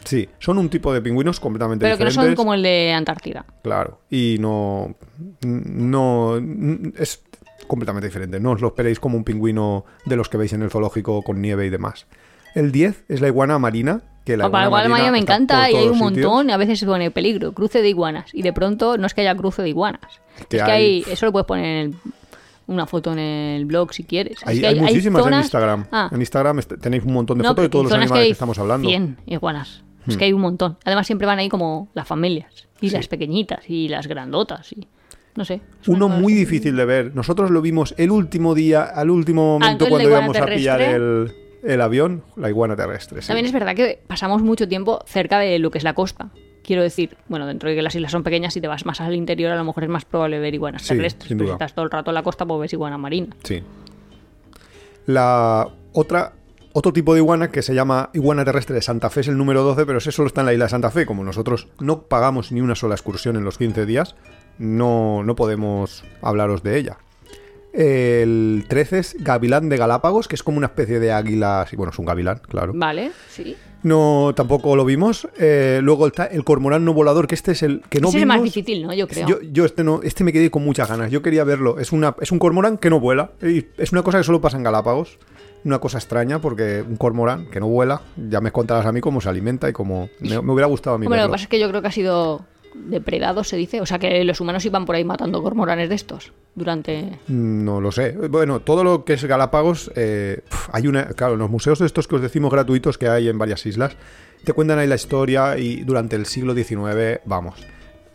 Sí, son un tipo de pingüinos completamente Pero que no diferentes. son como el de Antártida. Claro. Y no. No. Es completamente diferente. No os lo esperéis como un pingüino de los que veis en el zoológico con nieve y demás. El 10 es la iguana marina. Que la para iguana marina me encanta y hay un montón. y A veces se pone peligro, cruce de iguanas. Y de pronto no es que haya cruce de iguanas. Que es que hay-. Eso lo puedes poner en el- una foto en el blog si quieres. Es Hay, que hay muchísimas en zonas- Instagram. Ah, En Instagram est- tenéis un montón de no, fotos de que todos los animales que, hay estamos hablando. 100 iguanas. Es que hay un montón. Además siempre van ahí como las familias. Y las pequeñitas y las grandotas. Y no sé. Uno muy difícil de ver. Nosotros lo vimos el último día, al último momento entonces cuando íbamos a pillar el, el avión, la iguana terrestre. sí. También es verdad que pasamos mucho tiempo cerca de lo que es la costa. Quiero decir, bueno, dentro de que las islas son pequeñas, si te vas más al interior, a lo mejor es más probable ver iguanas Sí, terrestres. Pero si estás todo el rato en la costa, pues ves iguana marina. Sí. La otra, otro tipo de iguana que se llama iguana terrestre de Santa Fe es el número 12, pero ese solo está en la isla de Santa Fe. Como nosotros no pagamos ni una sola excursión en los 15 días, no, no podemos hablaros de ella. El 13 es gavilán de Galápagos, que es como una especie de águila. sí, bueno, es un gavilán, claro. Vale, sí. No, tampoco lo vimos. Eh, luego está el cormorán no volador, que este es el que no Ese es el vimos. más difícil, ¿no? Yo creo. Yo, yo este no, este me quedé con muchas ganas. Yo quería verlo. Es una, es un cormorán que no vuela. Es una cosa que solo pasa en Galápagos. Una cosa extraña porque un cormorán que no vuela, ya me contarás a mí cómo se alimenta y cómo me, me hubiera gustado a mí Hombre, lo que pasa es que yo creo que ha sido depredado, se dice. O sea, que los humanos iban por ahí matando cormoranes de estos durante... No lo sé. Bueno, todo lo que es Galápagos, eh, hay una, claro, en los museos de estos que os decimos gratuitos que hay en varias islas, te cuentan ahí la historia y durante el siglo XIX, vamos,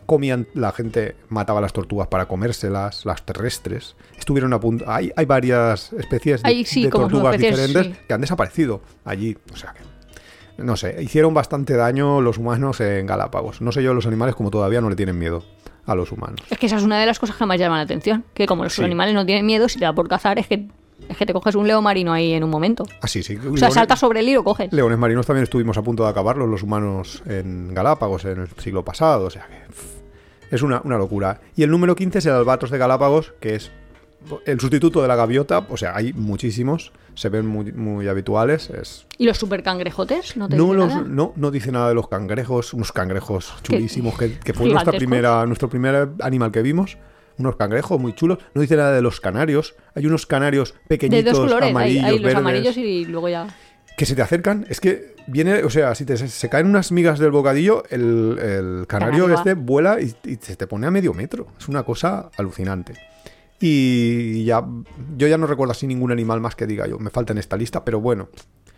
comían, la gente mataba las tortugas para comérselas, las terrestres. Estuvieron a punto, hay, hay varias especies de, sí, tortugas especies, diferentes sí. que han desaparecido allí, o sea que no sé, hicieron bastante daño los humanos en Galápagos. No sé yo los animales como todavía no le tienen miedo a los humanos. Es que esa es una de las cosas que más llaman la atención. Que como los Sí. animales no tienen miedo, si te da por cazar, es que, es que te coges un león marino ahí en un momento. Ah, sí, sí. O sea, saltas sobre él y lo coges. Leones marinos también estuvimos a punto de acabarlos los humanos en Galápagos en el siglo pasado, o sea que es una, una locura. Y el número 15 es el albatros de Galápagos, que es el sustituto de la gaviota, o sea, hay muchísimos, se ven muy, muy habituales. Es, ¿Y los super cangrejotes? ¿No te no, dicen los, nada? no, no dice nada de los cangrejos, unos cangrejos chulísimos, que, que fue nuestra primera, nuestro primer animal que vimos. Unos cangrejos muy chulos. No dice nada de los canarios. Hay unos canarios De pequeñitos, dos colores. Hay, amarillos, hay los verdes amarillos y luego ya... que se te acercan, es que viene, o sea, si te, se caen unas migas del bocadillo, el, el canario este vuela y, y se te pone a medio metro. Es una cosa alucinante. Y ya, yo ya no recuerdo así ningún animal más que diga yo, me falta en esta lista, pero bueno,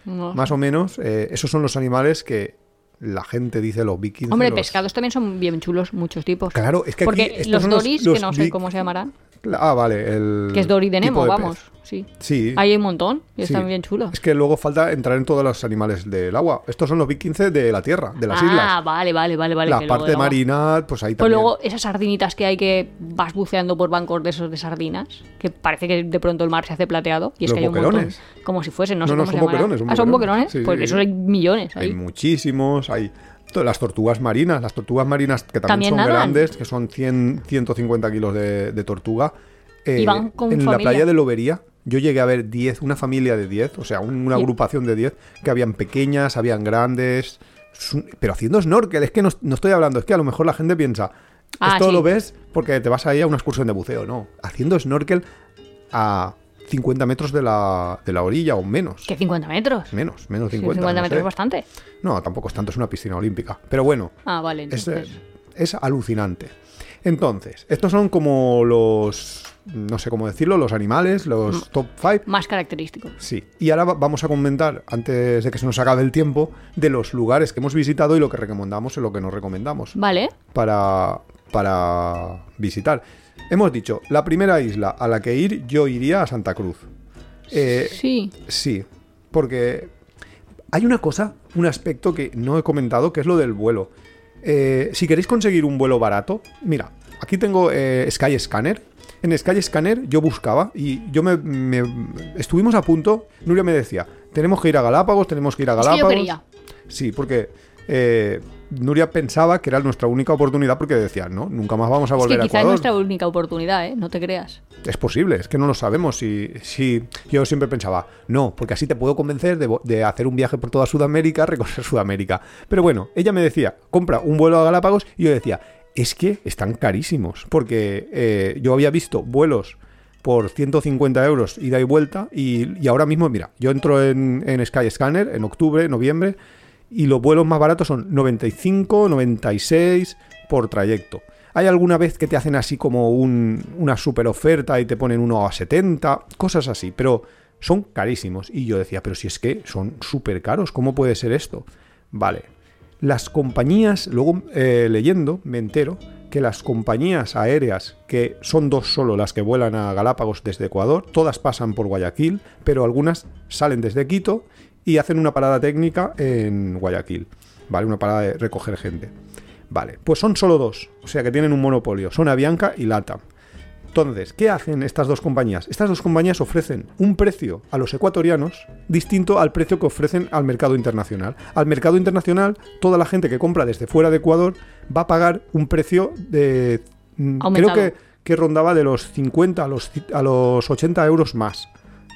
no. más o menos, eh, esos son los animales que la gente dice los vikings. Hombre, los- pescados también son bien chulos, muchos tipos. Claro, es que aquí Porque estos los doris, los que no sé cómo se llamarán, Ah, vale, el. que es Dory de Nemo, vamos. Sí. Sí. Ahí hay un montón y Sí. están bien chulos. Es que luego falta entrar en todos los animales del agua. Estos son los Big 15 de la tierra, de las ah, islas. vale, vale, vale, vale. la parte marina, pues ahí Pues también. luego esas sardinitas que hay que vas buceando por bancos de esos de sardinas, que parece que de pronto el mar se hace plateado y es Los que hay un boquerones. montón, como si fuesen, no, No, sé no, cómo son se boquerones, son Ah, son boquerones. Sí, pues sí, esos sí. hay millones Hay muchísimos, hay las tortugas marinas, las tortugas marinas que también, También son nadan. grandes, que son 100, 150 kilos de, de tortuga. Eh, Y van con en la playa de Lobería, yo llegué a ver 10, una familia de 10, o sea, un- una agrupación de 10, que habían pequeñas, habían grandes, pero haciendo snorkel, es que no, no estoy hablando, es que a lo mejor la gente piensa, Ah, esto sí. lo ves porque te vas ahí a una excursión de buceo, no, haciendo snorkel a 50 metros de la, de la orilla o menos. ¿Qué 50 metros? Menos, menos Sí, 50. 50 no metros sé. es bastante. No, tampoco es tanto, es una piscina olímpica. Pero bueno, Ah, vale, es alucinante. Entonces, estos son como los, no sé cómo decirlo, los animales, los top 5. Más característico. Sí. Y ahora va- vamos a comentar, antes de que se nos acabe el tiempo, de los lugares que hemos visitado y lo que recomendamos y lo que no recomendamos Vale. para, para visitar. Hemos dicho, la primera isla a la que ir, yo iría a Santa Cruz. Eh, sí. Sí, porque hay una cosa, un aspecto que no he comentado, que es lo del vuelo. Eh, si queréis conseguir un vuelo barato, mira, aquí tengo eh, Sky Scanner. En Sky Scanner yo buscaba y yo me, me- estuvimos a punto. Nuria me decía, tenemos que ir a Galápagos, tenemos que ir a Es que yo Galápagos. quería. Sí, porque eh, Nuria pensaba que era nuestra única oportunidad porque decía, no, nunca más vamos a Es volver que a quizá es nuestra única oportunidad, ¿eh? No te creas. Es posible, es que no lo sabemos. Si, si yo siempre pensaba, no, porque así te puedo convencer de, de hacer un viaje por toda Sudamérica, recorrer Sudamérica. Pero bueno, ella me decía, compra un vuelo a Galápagos y yo decía, es que están carísimos, porque eh, yo había visto vuelos por 150 euros ida y vuelta y, ahora mismo, mira, yo entro en, en Skyscanner en octubre, noviembre y los vuelos más baratos son 95, 96 por trayecto. Hay alguna vez que te hacen así como un- una super oferta y te ponen uno a 70, cosas así, pero son carísimos. Y yo decía, pero si es que son súper caros, ¿cómo puede ser esto? Vale, las compañías, luego eh, leyendo, me entero que las compañías aéreas, que son dos solo las que vuelan a Galápagos desde Ecuador, todas pasan por Guayaquil, pero algunas salen desde Quito y hacen una parada técnica en Guayaquil, ¿vale? Una parada de recoger gente. Vale, pues son solo dos, o sea que tienen un monopolio, son Avianca y LATAM. Entonces, ¿qué hacen estas dos compañías? Estas dos compañías ofrecen un precio a los ecuatorianos distinto al precio que ofrecen al mercado internacional. Al mercado internacional, toda la gente que compra desde fuera de Ecuador va a pagar un precio de... mm, Creo que, que rondaba de los 50 a los, a los 80 euros más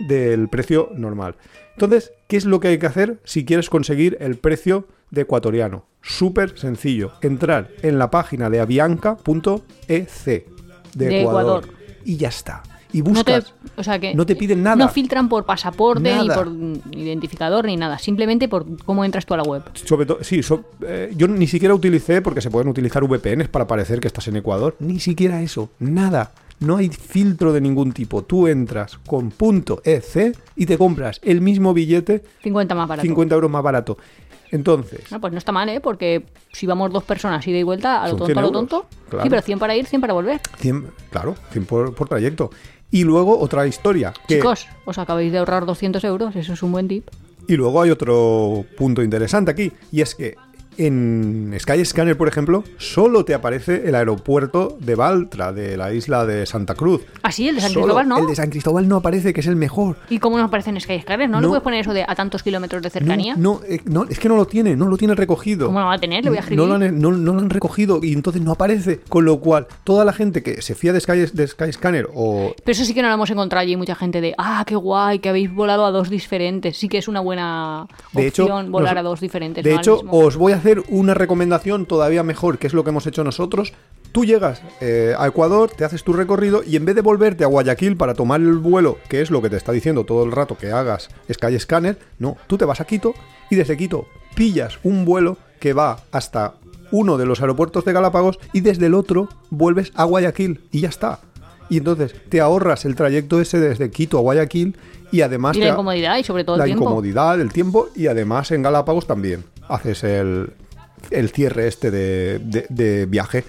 del precio normal. Entonces, ¿qué es lo que hay que hacer si quieres conseguir el precio de ecuatoriano? Súper sencillo. Entrar en la página de avianca.ec de, De Ecuador. Ecuador. Y ya está. Y No te, buscas. o sea que no te piden nada. No filtran por pasaporte, ni por identificador, ni nada. Simplemente por cómo entras tú a la web. Sobre todo, sí, so- eh, yo ni siquiera utilicé, porque se pueden utilizar VPNs para parecer que estás en Ecuador, ni siquiera eso, nada. No hay filtro de ningún tipo. Tú entras con punto .ec y te compras el mismo billete 50 más barato. 50 euros más barato. Entonces, Ah, pues no está mal, ¿eh? Porque si vamos dos personas ida y vuelta, a lo tonto, 100 a lo tonto. claro. Sí, pero 100 para ir, 100 para volver. 100, claro, 100 por, por trayecto. Y luego otra historia. Que, Chicos, os acabáis de ahorrar 200 euros, eso es un buen tip. Y luego hay otro punto interesante aquí, y es que en Skyscanner, por ejemplo, solo te aparece el aeropuerto de Baltra, de la isla de Santa Cruz. Ah, sí, el de San Solo Cristóbal no. El de San Cristóbal no aparece, que es el mejor. ¿Y cómo nos aparecen Skyscanner? ¿No, le No. puedes poner eso de a tantos kilómetros de No, cercanía? no, eh, no, es que no lo tiene, no lo tiene recogido. ¿Cómo lo va a tener? Le voy a escribir. No lo, han, no- no lo han recogido y entonces no aparece. Con lo cual, toda la gente que se fía de, Sky, de Skyscanner o Pero eso sí que no lo hemos encontrado allí. Mucha gente de, ah, qué guay, que habéis volado a dos diferentes. Sí que es una buena De hecho, opción volar a dos diferentes. De no hecho, os voy a hacer una recomendación todavía mejor, que es lo que hemos hecho nosotros. Tú llegas eh, a Ecuador, te haces tu recorrido y en vez de volverte a Guayaquil para tomar el vuelo, que es lo que te está diciendo todo el rato que hagas Skyscanner, no, tú te vas a Quito y desde Quito pillas un vuelo que va hasta uno de los aeropuertos de Galápagos y desde el otro vuelves a Guayaquil y ya está. Y entonces te ahorras el trayecto ese desde Quito a Guayaquil y además Y la incomodidad y sobre todo la el tiempo. incomodidad, el tiempo y además en Galápagos también haces el, el cierre este de, de- de viaje.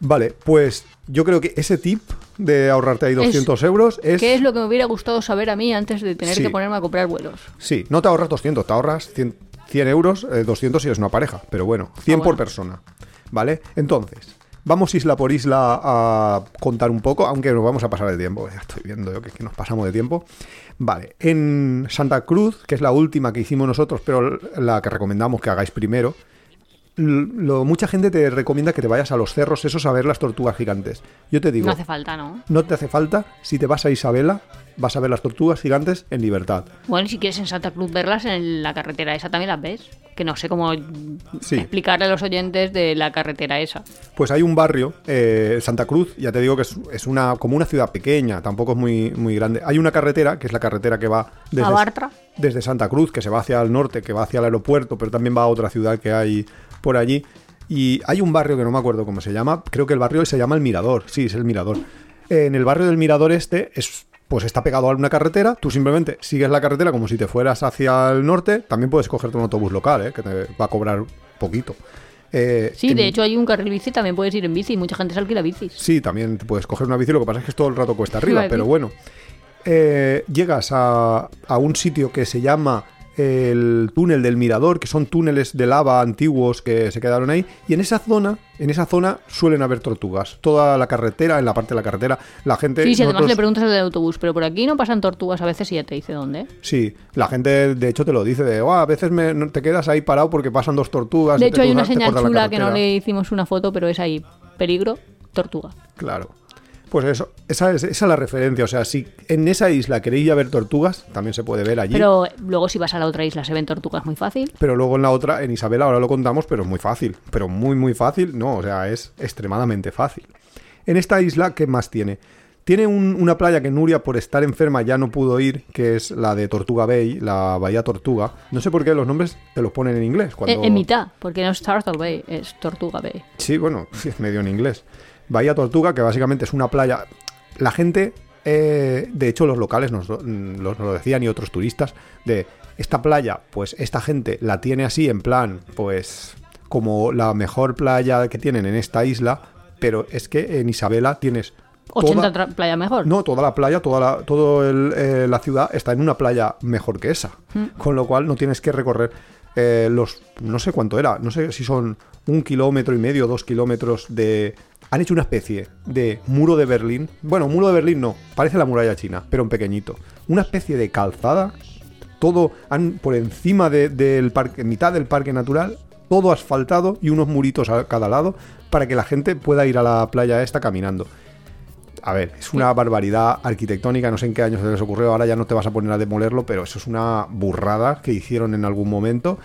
Vale, pues yo creo que ese tip de ahorrarte ahí 200 euros es... ¿Qué es lo que me hubiera gustado saber a mí antes de tener Sí. que ponerme a comprar vuelos? Sí, no te ahorras 200, te ahorras 100, 100 euros, eh, 200 si es una pareja, pero bueno, 100 por bueno. persona, ¿vale? Entonces, vamos isla por isla a contar un poco, aunque nos vamos a pasar de tiempo, ya estoy viendo yo que, que nos pasamos de tiempo. Vale, en Santa Cruz, que es la última que hicimos nosotros, pero la que recomendamos que hagáis primero, lo, mucha gente te recomienda que te vayas a los cerros esos a ver las tortugas gigantes. Yo te digo, No hace falta, ¿no? no te hace falta, si te vas a Isabela, vas a ver las tortugas gigantes en libertad. Bueno, y si quieres en Santa Cruz verlas en la carretera esa también las ves. Que no sé cómo Sí. explicarle a los oyentes de la carretera esa. Pues hay un barrio, eh, Santa Cruz, ya te digo que es, es una como una ciudad pequeña, tampoco es muy, muy grande. Hay una carretera, que es la carretera que va desde, ¿A Bartra? desde Santa Cruz, que se va hacia el norte, que va hacia el aeropuerto, pero también va a otra ciudad que hay por allí. Y hay un barrio que no me acuerdo cómo se llama, creo que el barrio se llama El Mirador, sí, es El Mirador. En el barrio del Mirador este es pues está pegado a una carretera, tú simplemente sigues la carretera como si te fueras hacia el norte, también puedes cogerte un autobús local, ¿eh? que te va a cobrar poquito. Eh, Sí, en- de hecho hay un carril bici, también puedes ir en bici. Mucha gente se alquila bicis. Sí, también te puedes coger una bici, lo que pasa es que todo el rato cuesta arriba, pero bueno. Eh, llegas a, a un sitio que se llama el túnel del mirador, que son túneles de lava antiguos que se quedaron ahí, y en esa zona, en esa zona suelen haber tortugas. Toda la carretera, en la parte de la carretera, la gente... Sí, si además nosotros- le preguntas al autobús, pero por aquí no pasan tortugas a veces y ya te dice dónde. Sí, la gente de hecho te lo dice de, "Oh, a veces me- no- te quedas ahí parado porque pasan dos tortugas. De hecho hay una cruzas- señal chula que no carretera". le hicimos una foto, pero es ahí. Peligro, tortuga. Claro. Pues eso, esa es, esa es la referencia. O sea, si en esa isla queréis ir a ver tortugas, también se puede ver allí. Pero luego si vas a la otra isla se ven tortugas muy fácil. Pero luego en la otra, en Isabel, ahora lo contamos, pero es muy fácil. Pero muy, muy fácil, no, o sea, es extremadamente fácil. En esta isla, ¿qué más tiene? Tiene un- una playa que Nuria, por estar enferma, ya no pudo ir, que es la de Tortuga Bay, la Bahía Tortuga. No sé por qué los nombres te los ponen en inglés. Cuando... En, en mitad, porque no es Turtle Bay, es Tortuga Bay. Sí, bueno, es medio en inglés. Bahía Tortuga, que básicamente es una playa. La gente, eh, de hecho, los locales nos, lo- mm, nos lo decían y otros turistas, de esta playa, pues esta gente la tiene así en plan, pues como la mejor playa que tienen en esta isla, pero es que en Isabela tienes 80 toda, playa mejor. no, toda la playa, toda la, todo el, eh, la ciudad está en una playa mejor que esa. Con lo cual no tienes que recorrer eh, los. No sé cuánto era. No sé si son un kilómetro y medio, dos kilómetros de. Han hecho una especie de muro de Berlín. Bueno, muro de Berlín no. Parece la muralla china, pero en pequeñito. Una especie de calzada. Todo han, por encima de- del parque, mitad del parque natural. Todo asfaltado y unos muritos a cada lado para que la gente pueda ir a la playa esta caminando. A ver, es una barbaridad arquitectónica, no sé en qué año se les ocurrió, ahora ya no te vas a poner a demolerlo, pero eso es una burrada que hicieron en algún momento.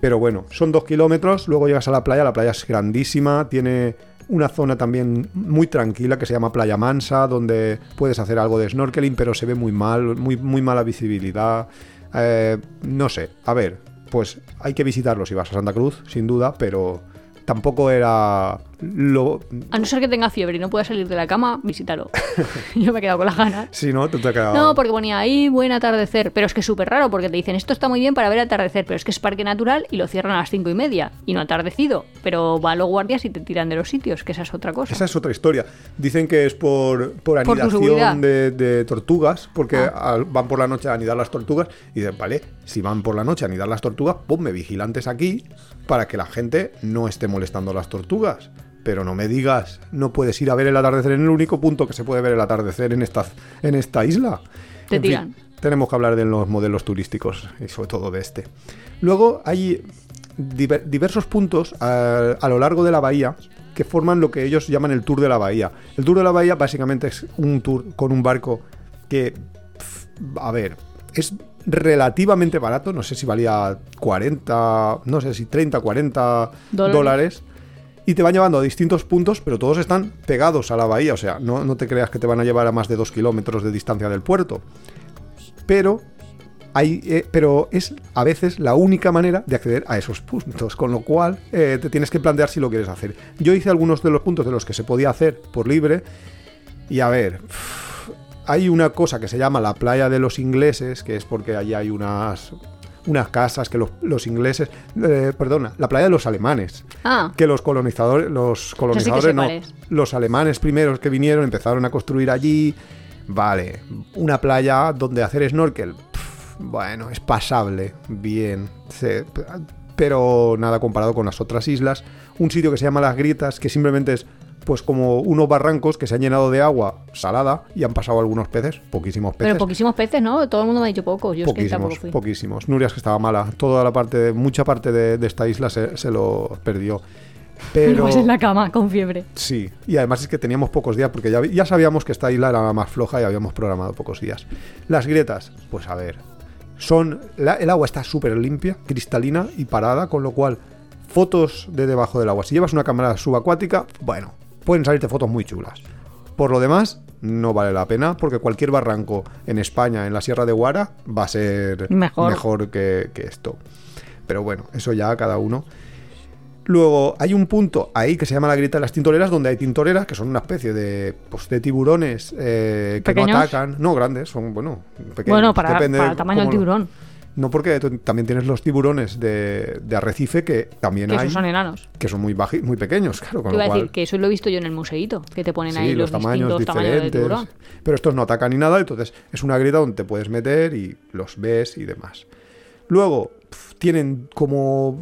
Pero bueno, son dos kilómetros, luego llegas a la playa, la playa es grandísima, tiene una zona también muy tranquila que se llama Playa Mansa, donde puedes hacer algo de snorkeling, pero se ve muy mal, muy, muy mala visibilidad. Eh, no sé, a ver, pues hay que visitarlo si vas a Santa Cruz, sin duda, pero tampoco era lo... A no ser que tenga fiebre y no pueda salir de la cama, visítalo. Yo me he quedado con las ganas. Si no, te, te quedado... No, porque ponía ahí buen atardecer. Pero es que es súper raro porque te dicen esto está muy bien para ver atardecer, pero es que es parque natural y lo cierran a las cinco y media. Y no atardecido. Pero va a los guardias y te tiran de los sitios, que esa es otra cosa. Esa es otra historia. Dicen que es por, por Por anidación de, de tortugas, porque Ah. van por la noche a anidar las tortugas. Y dicen, vale, si van por la noche a anidar las tortugas, ponme vigilantes aquí para que la gente no esté molestando a las tortugas. Pero no me digas, no puedes ir a ver el atardecer en el único punto que se puede ver el atardecer en esta, en esta isla. Te En fin, tiran. tenemos que hablar de los modelos turísticos y sobre todo de este. Luego hay diver- diversos puntos a, a lo largo de la bahía que forman lo que ellos llaman el Tour de la Bahía. El Tour de la Bahía básicamente es un tour con un barco que, a ver, es relativamente barato, no sé si valía 40, no sé si 30, 40 Dólares. dólares. Y te van llevando a distintos puntos, pero todos están pegados a la bahía. O sea, no, no te creas que te van a llevar a más de dos kilómetros de distancia del puerto. Pero hay, eh, pero es a veces la única manera de acceder a esos puntos, con lo cual eh, te tienes que plantear si lo quieres hacer. Yo hice algunos de los puntos de los que se podía hacer por libre y a ver, hay una cosa que se llama la playa de los ingleses, que es porque allí hay unas unas casas que los, los ingleses, eh, perdona, la playa de los alemanes, Ah, que los colonizadores, los colonizadores no, los alemanes primeros que vinieron empezaron a construir allí, vale, una playa donde hacer snorkel, bueno, es pasable, bien, se- pero nada comparado con las otras islas, un sitio que se llama Las Grietas, que simplemente es pues como unos barrancos que se han llenado de agua salada y han pasado algunos peces, poquísimos peces. pero poquísimos peces, ¿no? Todo el mundo me ha dicho pocos. Yo es que tampoco Poquísimos, fui. poquísimos. Nuria es que estaba mala. Toda la parte, de, mucha parte de, de esta isla se, se lo perdió. Pero Pues en la cama, con fiebre. sí, y además es que teníamos pocos días porque ya, ya sabíamos que esta isla era la más floja y habíamos programado pocos días. Las grietas, pues a ver, son la- el agua está súper limpia, cristalina y parada, con lo cual fotos de debajo del agua. Si llevas una cámara subacuática, bueno, pueden salirte fotos muy chulas. Por lo demás, no vale la pena porque cualquier barranco en España, en la Sierra de Guara, va a ser Mejor. que, que esto. Pero bueno, eso ya cada uno. Luego hay un punto ahí que se llama la grieta de las tintoreras, donde hay tintoreras que son una especie de, pues, de tiburones eh, que no atacan. No, grandes, son, bueno, pequeños. Bueno, para, el tamaño del lo- tiburón. No, porque también tienes los tiburones de, de arrecife que también Que hay, son enanos. que son muy, baji- muy pequeños, claro. Con Te iba lo a decir que eso lo he visto yo en el museíto, que te ponen sí, ahí los, tamaños distintos tamaños de diferentes. tiburón. Pero estos no atacan ni nada, entonces es una grieta donde te puedes meter y los ves y demás. Luego pf, tienen como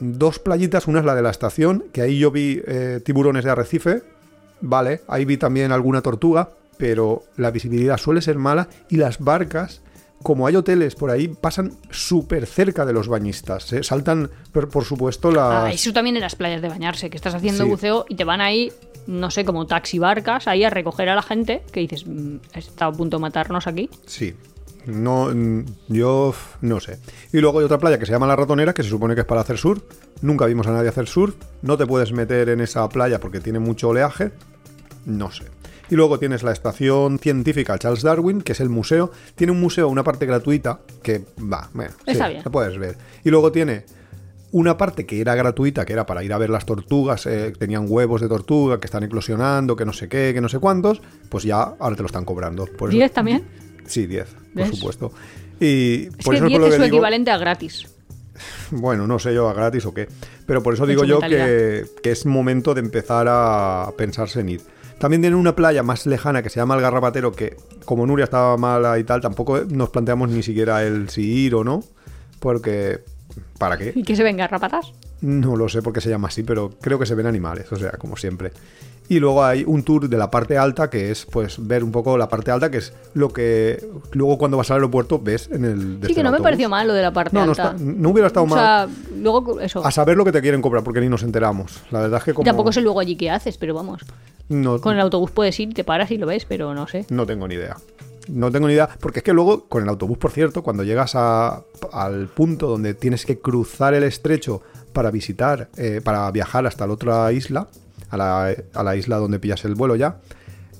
dos playitas, una es la de la estación, que ahí yo vi eh, tiburones de arrecife, vale, ahí vi también alguna tortuga, pero la visibilidad suele ser mala y las barcas, como hay hoteles por ahí, pasan súper cerca de los bañistas, se saltan, por, por supuesto, las... Ah, eso también en las playas de bañarse, que estás haciendo Sí. buceo y te van ahí, no sé, como taxi barcas, ahí a recoger a la gente, que dices, "Mm, está a punto de matarnos aquí. Sí. No, mm, yo no sé. Y luego hay otra playa que se llama La Ratonera, que se supone que es para hacer surf. Nunca vimos a nadie hacer surf. No te puedes meter en esa playa porque tiene mucho oleaje. No sé. Y luego tienes la estación científica Charles Darwin, que es el museo. Tiene un museo, una parte gratuita, que va, bueno, Está sí, bien. la puedes ver. Y luego tiene una parte que era gratuita, que era para ir a ver las tortugas, eh, tenían huevos de tortuga que están eclosionando, que no sé qué, que no sé cuántos, pues ya ahora te lo están cobrando. Por eso- ¿10 también? Sí, 10, por supuesto. Y Es por que eso 10 por lo es que su digo, equivalente a gratis. bueno, no sé yo a gratis o qué, pero por eso digo yo que, que es momento de empezar a pensarse en ir. También tienen una playa más lejana que se llama el Garrapatero, que como Nuria estaba mala y tal, tampoco nos planteamos ni siquiera el si ir o no, porque ¿para qué? ¿Y que se ven garrapatas? No lo sé por qué se llama así, pero creo que se ven animales, o sea, como siempre. Y luego hay un tour de la parte alta que es pues ver un poco la parte alta, que es lo que luego cuando vas al aeropuerto ves en el Sí, que el no me pareció mal lo de la parte No, no, alta. está- no hubiera estado o mal. sea, luego eso. A saber lo que te quieren cobrar, porque ni nos enteramos. La verdad es que como... tampoco sé luego allí qué haces, pero vamos. no, Con el autobús puedes ir, te paras y lo ves, pero no sé. no tengo ni idea. No tengo ni idea, porque es que luego con el autobús, por cierto, cuando llegas a- al punto donde tienes que cruzar el estrecho para visitar, eh, para viajar hasta la otra isla, a la, a la isla donde pillas el vuelo ya,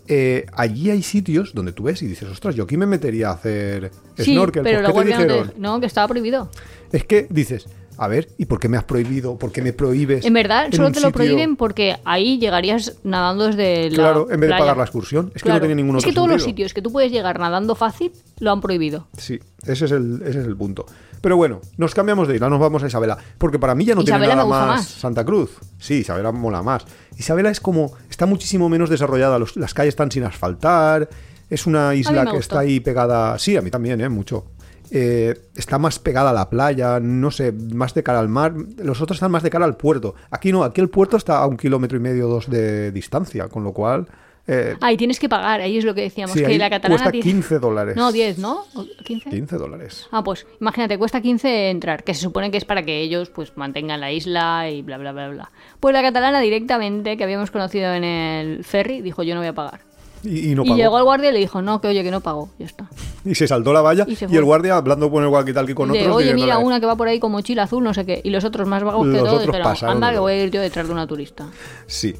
eh, allí hay sitios donde tú ves y dices, ostras, yo aquí me metería a hacer Sí, snorkel. pero ¿Por la qué te guardia no, dijeron? te... no, que estaba prohibido. Es que dices, a ver, ¿y por qué me has prohibido? ¿Por qué me prohíbes? En verdad, solo te lo sitio? prohíben porque ahí llegarías nadando desde la Claro, en vez de pagar la excursión. Es que no Claro. tiene ningún Es otro que todos los sitios que tú puedes llegar nadando fácil lo han prohibido. Sí, ese es, el, ese es el punto. Pero bueno, nos cambiamos de isla, nos vamos a Isabela. Porque para mí ya no Isabela tiene nada más, más. Santa Cruz. Sí, Isabela mola más. Isabela es como. Está muchísimo menos desarrollada. los- las calles están sin asfaltar. Es una isla que gustó. está ahí pegada. Sí, a mí también, ¿eh? Mucho. Eh, está más pegada a la playa, no sé, más de cara al mar. Los otros están más de cara al puerto. Aquí no, aquí el puerto está a un kilómetro y medio, dos de distancia, con lo cual. eh, Ah, y tienes que pagar, ahí es lo que decíamos, sí, que ahí la catalana cuesta tiene- 15 dólares. No, 10, ¿no? ¿O 15? 15 dólares. Ah, pues imagínate, cuesta 15 entrar, que se supone que es para que ellos pues mantengan la isla y bla, bla, bla, bla. Pues la catalana directamente, que habíamos conocido en el ferry, dijo yo no voy a pagar. Y, y no y pagó. llegó el guardia y le dijo, no, que oye, que no pago, ya está. Y se saltó la valla Y el guardia hablando con el walkie-talkie con Y de, otros. oye, mira, una que va por ahí con mochila azul, no sé qué. Y los otros más vagos que Los todos otros dijeron, pasaron anda, que voy a ir yo detrás de una turista. Sí.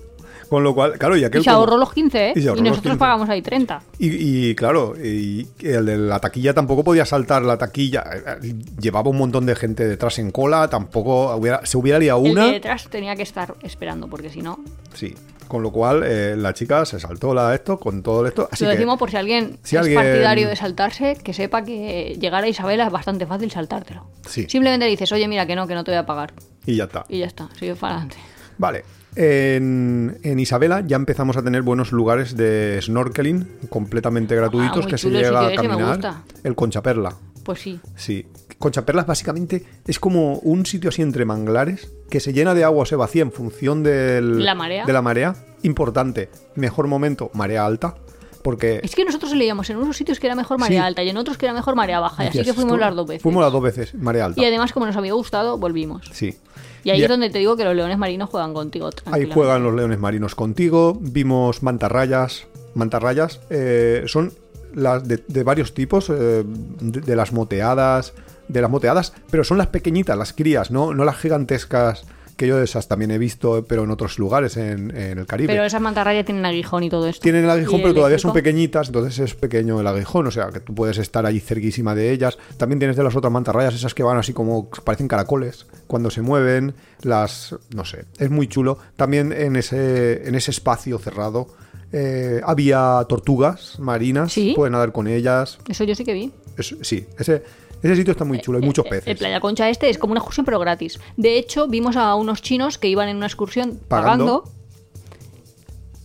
Con lo cual, claro, y aquel. Y se como- ahorró los 15, ¿eh? Y nosotros 15. pagamos ahí 30. Y, y, claro, y el de la taquilla tampoco podía saltar la taquilla. Eh, Llevaba un montón de gente detrás en cola, tampoco hubiera, se hubiera liado El una. de detrás tenía que estar esperando, porque si no. Sí. Con lo cual, eh, la chica se saltó la esto con todo esto. Así lo que, decimos por si alguien si es alguien- partidario de saltarse, que sepa que llegar a Isabela es bastante fácil saltártelo. Sí. Simplemente dices, oye, mira, que no, que no te voy a pagar. y ya está. Y ya está, sigue para adelante. Vale. En, en Isabela ya empezamos a tener buenos lugares de snorkeling completamente gratuitos Ah, muy que se llega a caminar. gusta. El Conchaperla. Pues sí. Sí. Conchaperlas básicamente es como un sitio así entre manglares que se llena de agua o se vacía en función del, La marea. de la marea. Importante. Mejor momento, marea alta. Porque Es que nosotros leíamos en unos sitios que era mejor marea Sí. alta y en otros que era mejor marea baja. Y así que fuimos las dos veces. Fuimos las dos veces, marea alta. Y además, como nos había gustado, volvimos. Sí. Y ahí Y- es donde te digo que los leones marinos juegan contigo. Ahí juegan los leones marinos contigo. Vimos mantarrayas. Mantarrayas eh, son las de, de varios tipos, eh, de, de las moteadas, de las moteadas, pero son las pequeñitas, las crías, no, no las gigantescas que yo esas también he visto, pero en otros lugares en, en el Caribe. Pero esas mantarrayas tienen aguijón y todo esto. Tienen el aguijón, pero todavía son pequeñitas, entonces es pequeño el aguijón, o sea que tú puedes estar ahí cerquísima de ellas. También tienes de las otras mantarrayas, esas que van así como parecen caracoles cuando se mueven, las no sé, es muy chulo. También en ese en ese espacio cerrado eh, había tortugas marinas, ¿Sí? pueden nadar con ellas. Eso yo sí que vi. Es- sí, ese ese sitio está muy chulo, hay muchos Eh, peces. El Playa Concha este es como una excursión pero gratis. De hecho, vimos a unos chinos que iban en una excursión Pagando. pagando.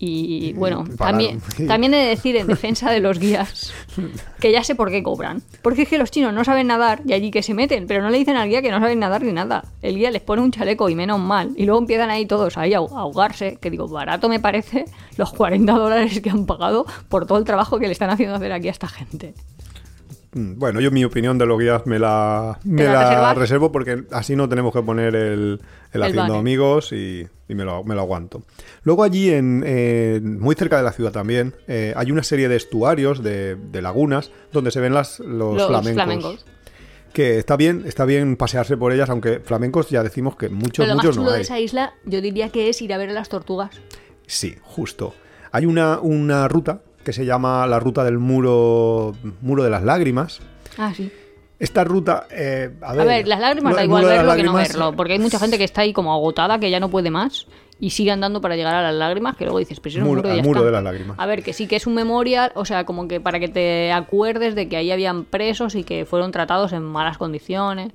Y bueno, también, también he de decir en defensa de los guías que ya sé por qué cobran. Porque es que los chinos no saben nadar y allí que se meten, pero no le dicen al guía que no saben nadar ni nada. El guía les pone un chaleco y menos mal. Y luego empiezan ahí todos ahí a ahogarse, que digo, barato me parece los 40 dólares que han pagado por todo el trabajo que le están haciendo hacer aquí a esta gente. Mm, Bueno, yo mi opinión de los guías me la, me la reservo porque así no tenemos que poner el, el haciendo banner. amigos y, y me, lo, me lo aguanto. Luego allí, en, en- muy cerca de la ciudad también, eh, hay una serie de estuarios, de, de lagunas, donde se ven las, los, Los flamencos. flamencos. Que está bien, está bien pasearse por ellas, aunque flamencos ya decimos que muchos, Pero lo más chulo no de esa isla, yo diría que es ir a ver a las tortugas. Sí, justo. Hay una, una ruta que se llama la ruta del muro, muro de las lágrimas. Ah, sí. Esta ruta, eh, a ver, A ver, las lágrimas da igual verlo que no lágrimas, verlo, porque hay mucha gente que está ahí como agotada, que ya no puede más, y sigue andando para llegar a las lágrimas, que luego dices, pero es un Muro- muro, y al ya muro está. de las lágrimas. A ver, que sí que es un memorial, o sea, como que para que te acuerdes de que ahí habían presos y que fueron tratados en malas condiciones.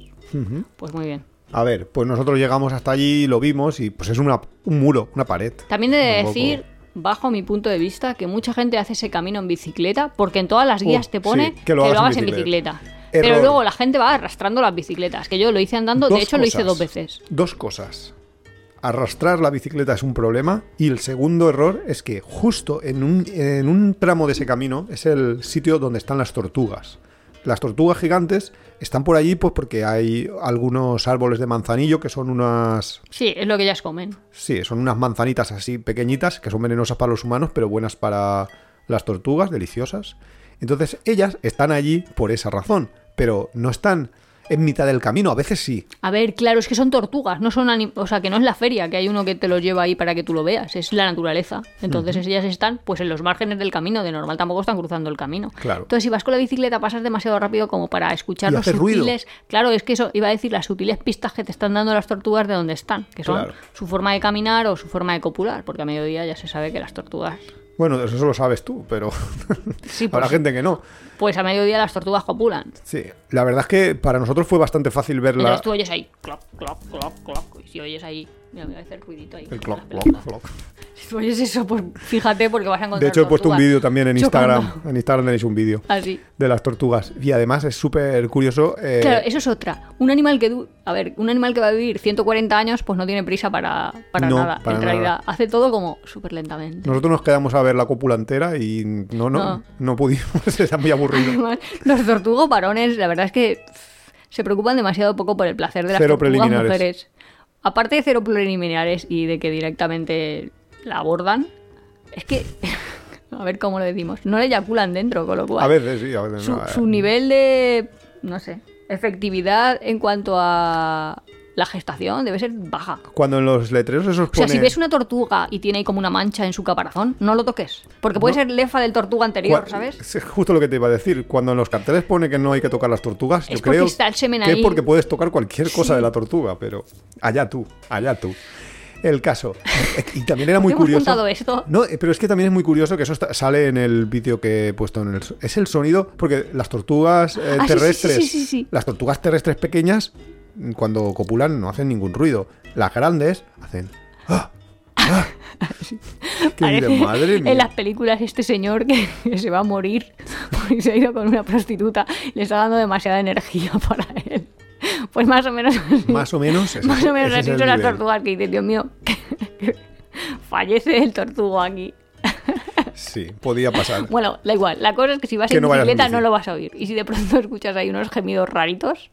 Pues muy bien. A ver, pues nosotros llegamos hasta allí, lo vimos y pues es una, un muro, una pared. También he de decir, bajo mi punto de vista, que mucha gente hace ese camino en bicicleta, porque en todas las guías te pone sí, que lo, hagas en bicicleta. Pero luego la gente va arrastrando las bicicletas, que yo lo hice andando, de Dos hecho lo hice dos veces. Dos cosas. Arrastrar la bicicleta es un problema y el segundo error es que justo en un, en un tramo de ese camino es el sitio donde están las tortugas. Las tortugas gigantes están por allí pues porque hay algunos árboles de manzanillo que son unas Sí, es lo que ellas comen. Sí, son unas manzanitas así pequeñitas que son venenosas para los humanos, pero buenas para las tortugas, deliciosas. Entonces ellas están allí por esa razón, pero no están en mitad del camino, a veces sí. A ver, claro, es que son tortugas, no son anim- o sea, que no es la feria, que hay uno que te los lleva ahí para que tú lo veas, es la naturaleza. Entonces ellas están pues en los márgenes del camino, de normal tampoco están cruzando el camino. Claro. Entonces si vas con la bicicleta pasas demasiado rápido como para escuchar Y los ruido. sutiles, claro, es que eso iba a decir las sutiles pistas que te están dando las tortugas de dónde están, que son Claro. su forma de caminar o su forma de copular, porque a mediodía ya se sabe que las tortugas Bueno, eso lo sabes tú, pero Sí, habrá pues- gente que no. pues a mediodía las tortugas copulan. Sí, la verdad es que para nosotros fue bastante fácil verla. Entonces tú oyes ahí, cloc, cloc, cloc, cloc, y si oyes ahí, mira, me a hacer ruidito ahí. El clock, clock, clock. Si tú oyes eso, pues fíjate porque vas a encontrar De hecho, he puesto un vídeo también en chocando. Instagram. En Instagram tenéis un vídeo Así. de las tortugas. Y además es súper curioso. eh, Claro, eso es otra. Un animal que du- a ver, un animal que va a vivir 140 años, pues no tiene prisa para, para No, nada. para en nada. realidad, hace todo como súper lentamente. Nosotros nos quedamos a ver la cópula entera y no, no, no, No. pudimos. Era muy aburrido. Además, Los tortugos varones, la verdad es que se preocupan demasiado poco por el placer de las Cero tortugas mujeres. Aparte de cero preliminares y de que directamente la abordan, es que, a ver cómo lo decimos, no le eyaculan dentro, con lo cual A veces sí, a veces su, no. eh. su nivel de, no sé, efectividad en cuanto a la gestación debe ser baja. Cuando en los letreros esos O sea, pone... si ves una tortuga y tiene ahí como una mancha en su caparazón, no lo toques. Porque puede No. ser lefa del tortuga anterior, Cua- ¿sabes? Es justo lo que te iba a decir. Cuando en los carteles pone que no hay que tocar las tortugas, Es yo creo está el semen que es porque puedes tocar cualquier cosa Sí. de la tortuga, pero allá tú, allá tú. El caso. Y también era muy ¿Por qué hemos curioso. esto? No, eh, pero es que también es muy curioso que eso está- sale en el vídeo que he puesto en el. Es el sonido, porque las tortugas eh, Ah, terrestres. sí, sí, sí. Las tortugas terrestres pequeñas, cuando copulan, no hacen ningún ruido. Las grandes hacen. ¡Ah! ¡Ah! Que Parece madre mía. en las películas este señor que, que se va a morir porque se ha ido con una prostituta y le está dando demasiada energía para él. Pues más o menos así. Más o menos. ese- Más o menos así son las tortugas que dicen, Dios mío, que fallece el tortugo aquí. Sí, podía pasar. Bueno, da igual. La cosa es que si vas Que en no bicicleta bici. no lo vas a oír. Y si de pronto escuchas ahí unos gemidos raritos,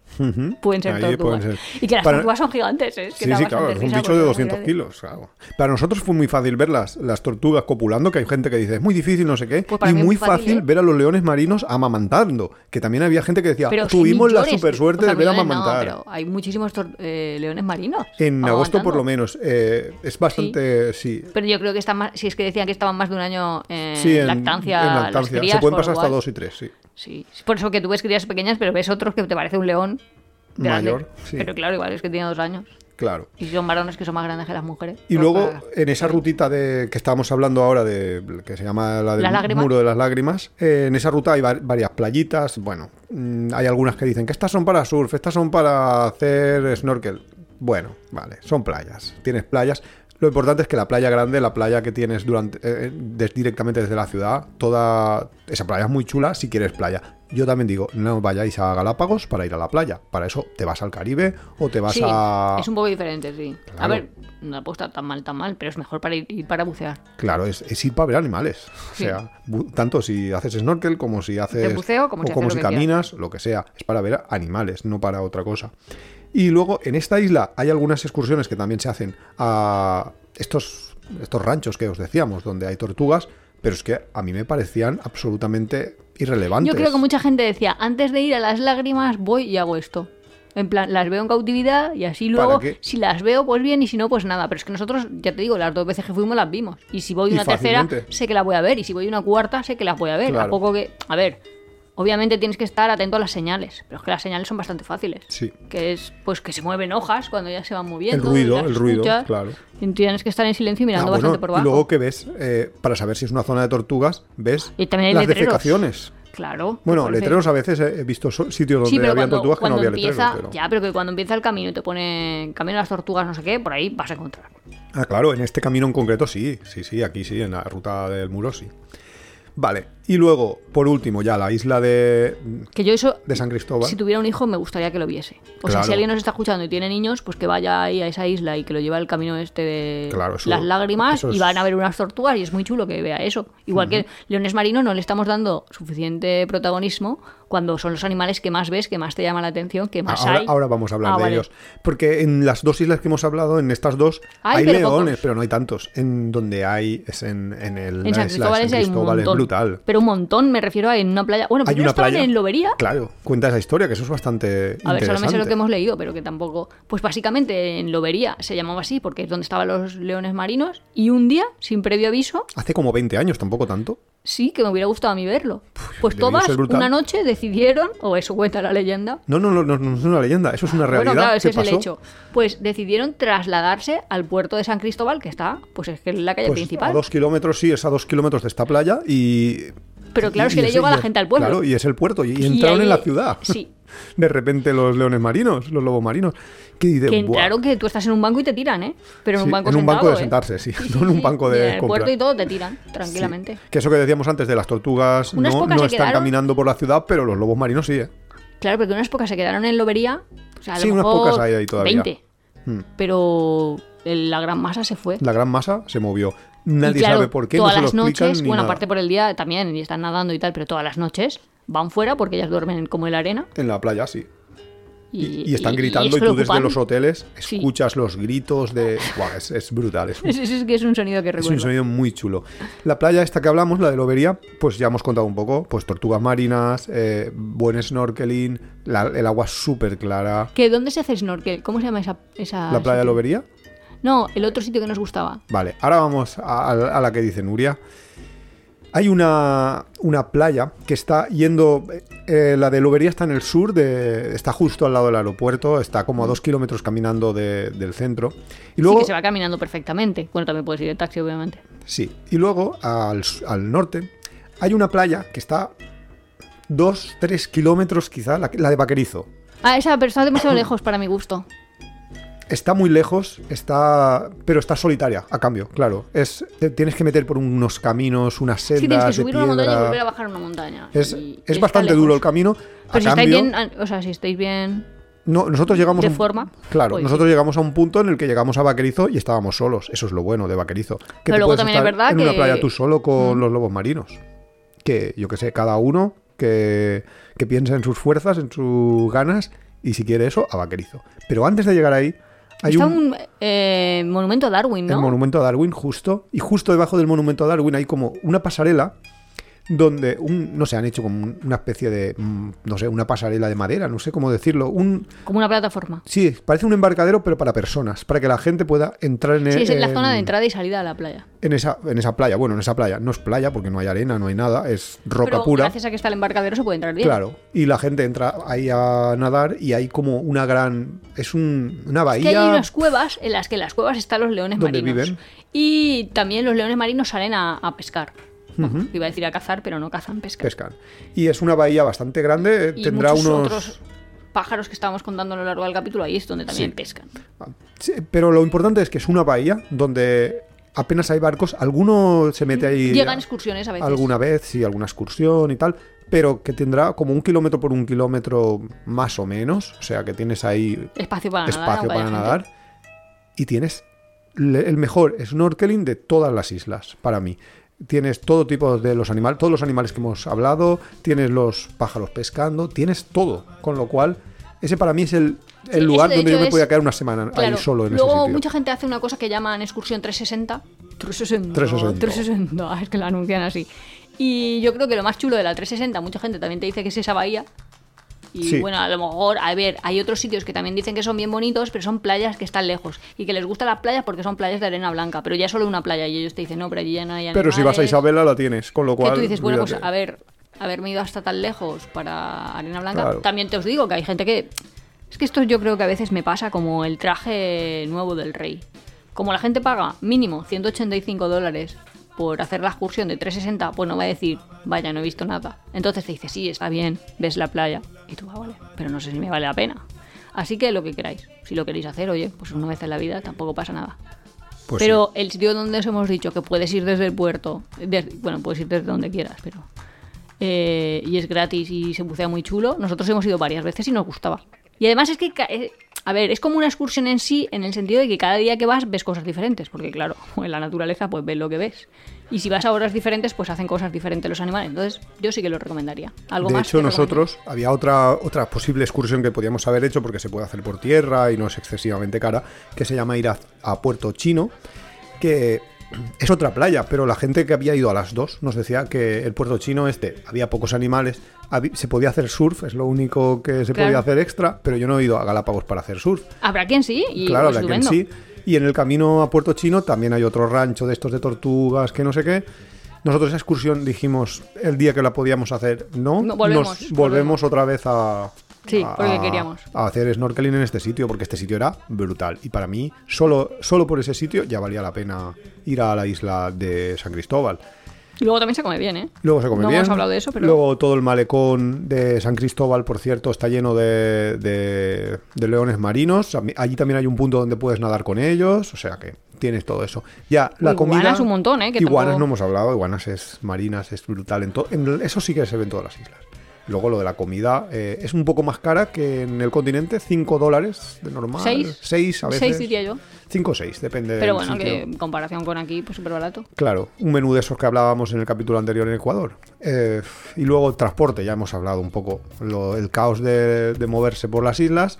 pueden ser Ahí tortugas. pueden ser. Y que las Para- tortugas son gigantes, ¿eh? Es que Sí, sí, claro, es un bicho de son 200 grandes. kilos. claro. Para nosotros fue muy fácil ver las, las tortugas copulando, que hay gente que dice es muy difícil, no sé qué. Pues y muy fácil, fácil ¿eh? ver a los leones marinos amamantando. Que también había gente que decía, Pero tuvimos la super suerte o sea, de ver no, amamantar. pero hay muchísimos eh, leones marinos. En agosto, por lo menos. eh, es bastante. Sí. Pero yo creo que están más, si es que decían que estaban más de un año en Sí, en lactancia, en lactancia. crías, Se pueden pasar hasta dos y tres, sí. Sí, es por eso que tú ves crías pequeñas, pero ves otros que te parece un león grande. Mayor, sí. Pero claro, igual es que tiene dos años. Claro. Y son varones que son más grandes que las mujeres. Y Pues luego, para- en esa rutita de que estábamos hablando ahora, de que se llama la del ¿Las lágrimas? muro de las lágrimas, eh, en esa ruta hay va- varias playitas. Bueno, mm, hay algunas que dicen que estas son para surf, estas son para hacer snorkel. Bueno, vale, son playas. Tienes playas. Lo importante es que la playa grande, la playa que tienes durante eh, des- directamente desde la ciudad, toda esa playa es muy chula si quieres playa. Yo también digo, no vayáis a Galápagos para ir a la playa. Para eso te vas al Caribe o te vas Sí, a... es un poco diferente, sí. A ver, no puedo estar tan mal, tan mal, pero es mejor para ir, ir para bucear. Claro, es, es ir para ver animales. O sea, tanto si haces snorkel como si haces. buceo, como o si como si lo caminas, lo que sea. Es para ver animales, no para otra cosa. Y luego, en esta isla hay algunas excursiones que también se hacen a estos, estos ranchos que os decíamos, donde hay tortugas, pero es que a mí me parecían absolutamente irrelevantes. Yo creo que mucha gente decía, antes de ir a las lágrimas voy y hago esto. En plan, las veo en cautividad y así ¿Para luego, si las veo, pues bien, y si no, pues nada. Pero es que nosotros, ya te digo, las dos veces que fuimos las vimos. Y si voy una tercera, sé que la voy a ver. Y si voy una cuarta, sé que las voy a ver. Claro. A poco que. A ver, obviamente tienes que estar atento a las señales. Pero es que las señales son bastante fáciles. Sí. Que es, pues, que se mueven hojas cuando ya se van moviendo. El ruido, el ruido, escuchas, claro. Y tienes que estar en silencio y mirando Ah, bueno, bastante por abajo. y luego que ves, eh, para saber si es una zona de tortugas, ves Y también las letreros. defecaciones. Claro. Bueno, letreros a veces he visto sitios donde Sí, pero había cuando, tortugas que no había empieza, letreros. pero- ya, pero que cuando empieza el camino y te pone camino a las tortugas, no sé qué, por ahí vas a encontrar. Ah, claro, en este camino en concreto sí, sí, sí, aquí sí, en la ruta del muro sí. Vale, y luego, por último, ya la isla de, Que yo eso, de San Cristóbal. si tuviera un hijo, me gustaría que lo viese. O sea, si alguien nos está escuchando y tiene niños, pues que vaya ahí a esa isla y que lo lleve al camino este de Claro, eso- las lágrimas es- y van a ver unas tortugas y es muy chulo que vea eso. Igual que Leones Marinos no le estamos dando suficiente protagonismo cuando son los animales que más ves, que más te llama la atención, que más ahora, hay. ahora vamos a hablar Ah, de vale. ellos. Porque en las dos islas que hemos hablado, en estas dos, Hay, hay, pero leones, pocos. pero no hay tantos. En donde hay, es en, en el, En San Cristóbal, hay es montón. brutal. Pero un montón, me refiero a en una playa. Bueno, Hay primero una estaban playa. en Lobería. Claro, cuenta esa historia, que eso es bastante A ver, me sé lo que hemos leído, pero que tampoco. Pues básicamente en Lobería se llamaba así porque es donde estaban los leones marinos. Y un día, sin previo aviso, Hace como 20 años, tampoco tanto. Sí que me hubiera gustado a mí verlo. Pues debió todas, una noche, decidieron, o eso cuenta la leyenda. No, no, no, no, no es una leyenda, eso es una realidad. Bueno, claro, ese que es el hecho. Pues decidieron trasladarse al puerto de San Cristóbal, que está, pues es que es la calle Pues principal. a dos kilómetros, sí, es a dos kilómetros de esta playa y... Pero claro, es que le llegó a la gente al pueblo. Claro, y es el puerto. Y, y entraron ahí- en la ciudad. sí. De repente los leones marinos, los lobos marinos. Que, dice, Que "Buah". entraron que tú estás en un banco y te tiran, ¿eh? Pero en Sí, un banco en un banco de ¿eh? sentarse, sí, no en un banco de en el comprar. puerto y todo te tiran, tranquilamente. Que eso que decíamos antes de las tortugas Unas no, no están quedaron. caminando por la ciudad, pero los lobos marinos sí, ¿eh? Claro, porque unas pocas se quedaron en Lobería. O sea, a lo Sí, unas mejor pocas hay ahí todavía. 20. Hmm. Pero la gran masa se fue. La gran masa se movió. Nadie y claro, sabe por qué, no todas se lo las explican noches, ni bueno, aparte por el día también, y están nadando y tal, pero todas las noches van fuera porque ellas duermen como en la arena. En la playa, sí. Y, y están y- y gritando es y, tú desde los hoteles Sí. escuchas los gritos de... Buah, es, es brutal, es, Es, es- es que es un sonido que es recuerdo. un sonido muy chulo. La playa esta que hablamos, la de Lobería, pues ya hemos contado un poco, pues tortugas marinas, eh, buen snorkeling, la- el agua súper clara. ¿Que ¿Dónde se hace snorkel? ¿Cómo se llama esa, esa ¿La playa de? Lobería? No, el otro sitio que nos gustaba. Vale, ahora vamos a, la que dice Nuria. Hay una, una playa que está yendo. eh, la de Lobería está en el sur, de, está justo al lado del aeropuerto, está como a dos kilómetros caminando de- del centro. Y luego, sí, que se va caminando perfectamente. Bueno, también puedes ir en taxi, obviamente. sí, y luego al, al norte hay una playa que está dos, tres kilómetros quizá, la, la de Vaquerizo. Ah, esa, pero está demasiado lejos para mi gusto. Está muy lejos, está, pero está solitaria, a cambio, claro. Es, te tienes que meter por unos caminos, unas sendas tienes que de subir una montaña y volver a bajar una montaña. Es, es bastante duro el camino. A Pero si estáis cambio, bien, ah, o sea, si estáis bien... no, nosotros llegamos de a un- forma, Claro, pues nosotros llegamos a un punto en el que llegamos a Vaquerizo y estábamos solos. Eso es lo bueno de Vaquerizo. Que Pero te luego también es verdad en una que- playa tú solo con los lobos marinos. Que yo que sé, cada uno que, que piensa en sus fuerzas, en sus ganas y si quiere eso, a Vaquerizo. Pero antes de llegar ahí, hay Está un, un eh, monumento a Darwin, el ¿no? monumento a Darwin justo y justo debajo del monumento a Darwin hay como una pasarela donde un, no sé, han hecho como un- una especie de, mm, no sé, una pasarela de madera, no sé cómo decirlo, un, Como una plataforma. sí, parece un embarcadero pero para personas, para que la gente pueda entrar en, Sí, es en la zona de entrada y salida a la playa. en esa, en esa playa, bueno, en esa playa, no es playa porque no hay arena, no hay nada, es roca Pero pura. gracias a que está el embarcadero se puede entrar bien. Claro, y la gente entra ahí a nadar y hay como una gran, es un, una Es bahía. que hay unas cuevas en las que en las cuevas están los leones ¿Dónde marinos. viven? Y también los leones marinos salen a, a pescar. Iba a decir a cazar, pero no cazan, pescan. pescan. Y es una bahía bastante grande, Y tendrá unos... otros pájaros que estábamos contando a lo largo del capítulo, ahí es donde también Sí. pescan. Sí, pero lo importante es que es una bahía donde apenas hay barcos, alguno se mete ahí Llegan excursiones a veces. alguna vez, sí, alguna excursión y tal, pero que tendrá como un kilómetro por un kilómetro más o menos, o sea que tienes ahí Espacio para nadar. espacio para nadar y tienes el mejor snorkeling de todas las islas para mí. Tienes todo tipo de los animales, todos los animales que hemos hablado, tienes los pájaros pescando, tienes todo, con lo cual ese para mí es el, el Sí, lugar donde yo me es- podía quedar una semana Claro. ahí solo en Luego ese sitio. mucha gente hace una cosa que llaman excursión 360. 360. 360. 360, es que la anuncian así. Y yo creo que lo más chulo de la 360, mucha gente también te dice que es esa bahía. Y Sí. bueno, a lo mejor, a ver, hay otros sitios que también dicen que son bien bonitos, pero son playas que están lejos. Y que les gustan las playas porque son playas de arena blanca. Pero ya solo una playa y ellos te dicen, no, pero allí ya no hay Pero si vas a animales". Isabela la tienes, con lo Que cual... tú dices, bueno, pues a ver, haberme ido hasta tan lejos para arena blanca. Claro. También te os digo que hay gente que. Es que esto yo creo que a veces me pasa como el traje nuevo del rey. Como la gente paga mínimo 185 dólares por hacer la excursión de 360, pues no va a decir, vaya, no he visto nada. Entonces te dice, sí, está bien, ves la playa. Y tú, ah, vale, pero no sé si me vale la pena. Así que lo que queráis. Si lo queréis hacer, oye, pues una vez en la vida tampoco pasa nada. Pues pero el sitio donde os hemos dicho que puedes ir desde el puerto, desde- bueno, puedes ir desde donde quieras, pero. eh, y es gratis y se bucea muy chulo. Nosotros hemos ido varias veces y nos gustaba. Y además es que, eh, a ver, es como una excursión en sí, en el sentido de que cada día que vas ves cosas diferentes, porque claro, en la naturaleza pues ves lo que ves. Y si vas a horas diferentes, pues hacen cosas diferentes los animales. Entonces, yo sí que lo recomendaría. Algo De más hecho, nosotros había otra, otra posible excursión que podíamos haber hecho porque se puede hacer por tierra y no es excesivamente cara, que se llama ir a, a Puerto Chino, que es otra playa, pero la gente que había ido a las dos nos decía que el Puerto Chino este había pocos animales, se podía hacer surf, es lo único que se Claro. podía hacer extra, pero yo no he ido a Galápagos para hacer surf. Habrá quien sí, y claro, pues, de aquí en estupendo. sí. Y en el camino a Puerto Chino también hay otro rancho de estos de tortugas, que no sé qué. Nosotros esa excursión dijimos el día que la podíamos hacer, no, No, volvemos, nos volvemos volvemos. otra vez a, Sí, a- porque queríamos. a hacer snorkeling en este sitio, porque este sitio era brutal. Y para mí, solo, solo por ese sitio ya valía la pena ir a la isla de San Cristóbal. Y luego también se come bien, ¿eh? Luego se come no bien. hemos hablado de eso, pero. Luego todo el malecón de San Cristóbal, por cierto, está lleno de, de- de leones marinos. Allí también hay un punto donde puedes nadar con ellos. O sea que tienes todo eso. Ya, la Iguanas comida. un montón, ¿eh? Que iguanas tampoco- no hemos hablado. Iguanas es marinas, es brutal. En to- en- eso sí que se ve en todas las islas. Luego lo de la comida eh, es un poco más cara que en el continente, 5 dólares de normal. Seis. 6 a veces. Seis diría yo. 5 o 6, depende Pero bueno, sitio. que en comparación con aquí, pues súper barato. Claro, un menú de esos que hablábamos en el capítulo anterior en Ecuador. Eh, y luego el transporte, ya hemos hablado un poco. Lo- el caos de, de moverse por las islas.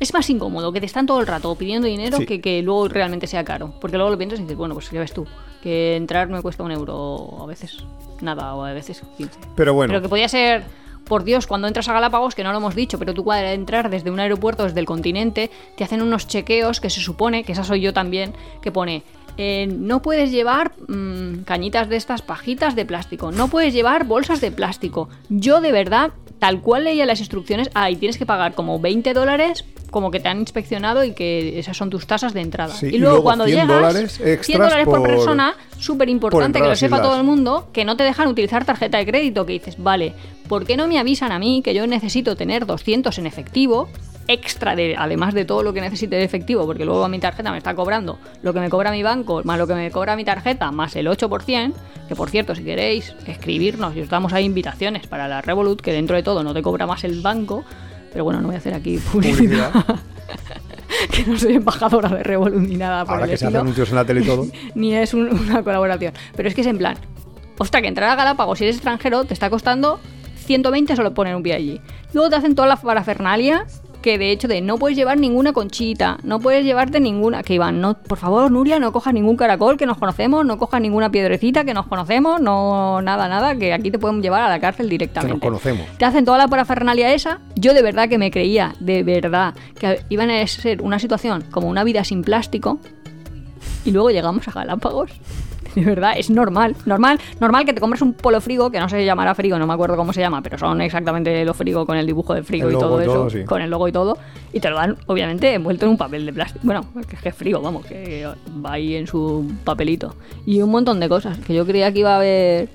Es más incómodo que te están todo el rato pidiendo dinero Sí. que que luego realmente sea caro. Porque luego lo piensas y dices, bueno, pues ya ves tú, que entrar me cuesta un euro a veces nada o a veces 15. Pero bueno, Pero que podía ser, por Dios, cuando entras a Galápagos, que no lo hemos dicho, pero tú cuando entrar desde un aeropuerto, desde el continente, te hacen unos chequeos que se supone, que esa soy yo también, que pone... eh, no puedes llevar mm, cañitas de estas pajitas de plástico, no puedes llevar bolsas de plástico. Yo de verdad, tal cual leía las instrucciones, ah, y tienes que pagar como 20 dólares, como que te han inspeccionado y que esas son tus tasas de entrada. Sí, y, y luego, cuando 100 llegas, dólares 100 extras dólares por, por- persona, súper por importante que lo sepa todo el mundo, que no te dejan utilizar tarjeta de crédito, que dices, vale, ¿por qué no me avisan a mí que yo necesito tener 200 en efectivo? Extra de además de todo lo que necesite de efectivo porque luego mi tarjeta me está cobrando lo que me cobra mi banco más lo que me cobra mi tarjeta más el 8% que por cierto si queréis escribirnos y os damos ahí invitaciones para la Revolut que dentro de todo no te cobra más el banco pero bueno no voy a hacer aquí publicidad, publicidad. que no soy embajadora de Revolut ni nada por Ahora el que se hacen anuncios en la tele y todo. ni es un- una colaboración. Pero es que es en plan, ostras, que entrar a Galápagos si eres extranjero te está costando 120 solo poner un pie allí. Luego te hacen toda la parafernalia que de hecho de no puedes llevar ninguna conchita, no puedes llevarte ninguna, que Iván, no, por favor, Nuria, no cojas ningún caracol que nos conocemos, no cojas ninguna piedrecita que nos conocemos, no nada, nada, que aquí te pueden llevar a la cárcel directamente. conocemos. Te hacen toda la parafernalia esa. Yo de verdad que me creía, de verdad, que iban a ser una situación como una vida sin plástico, y luego llegamos a Galápagos. De verdad, es normal, normal, normal que te compres un polo frigo, que no se llamará frigo, no me acuerdo cómo se llama, pero son exactamente los frigo con el dibujo de frigo El y todo y eso, sí. con el logo y todo, y te lo dan, obviamente, envuelto en un papel de plástico. Bueno, que es que es frigo, vamos, que va ahí en su papelito. Y un montón de cosas, que yo creía que iba a haber,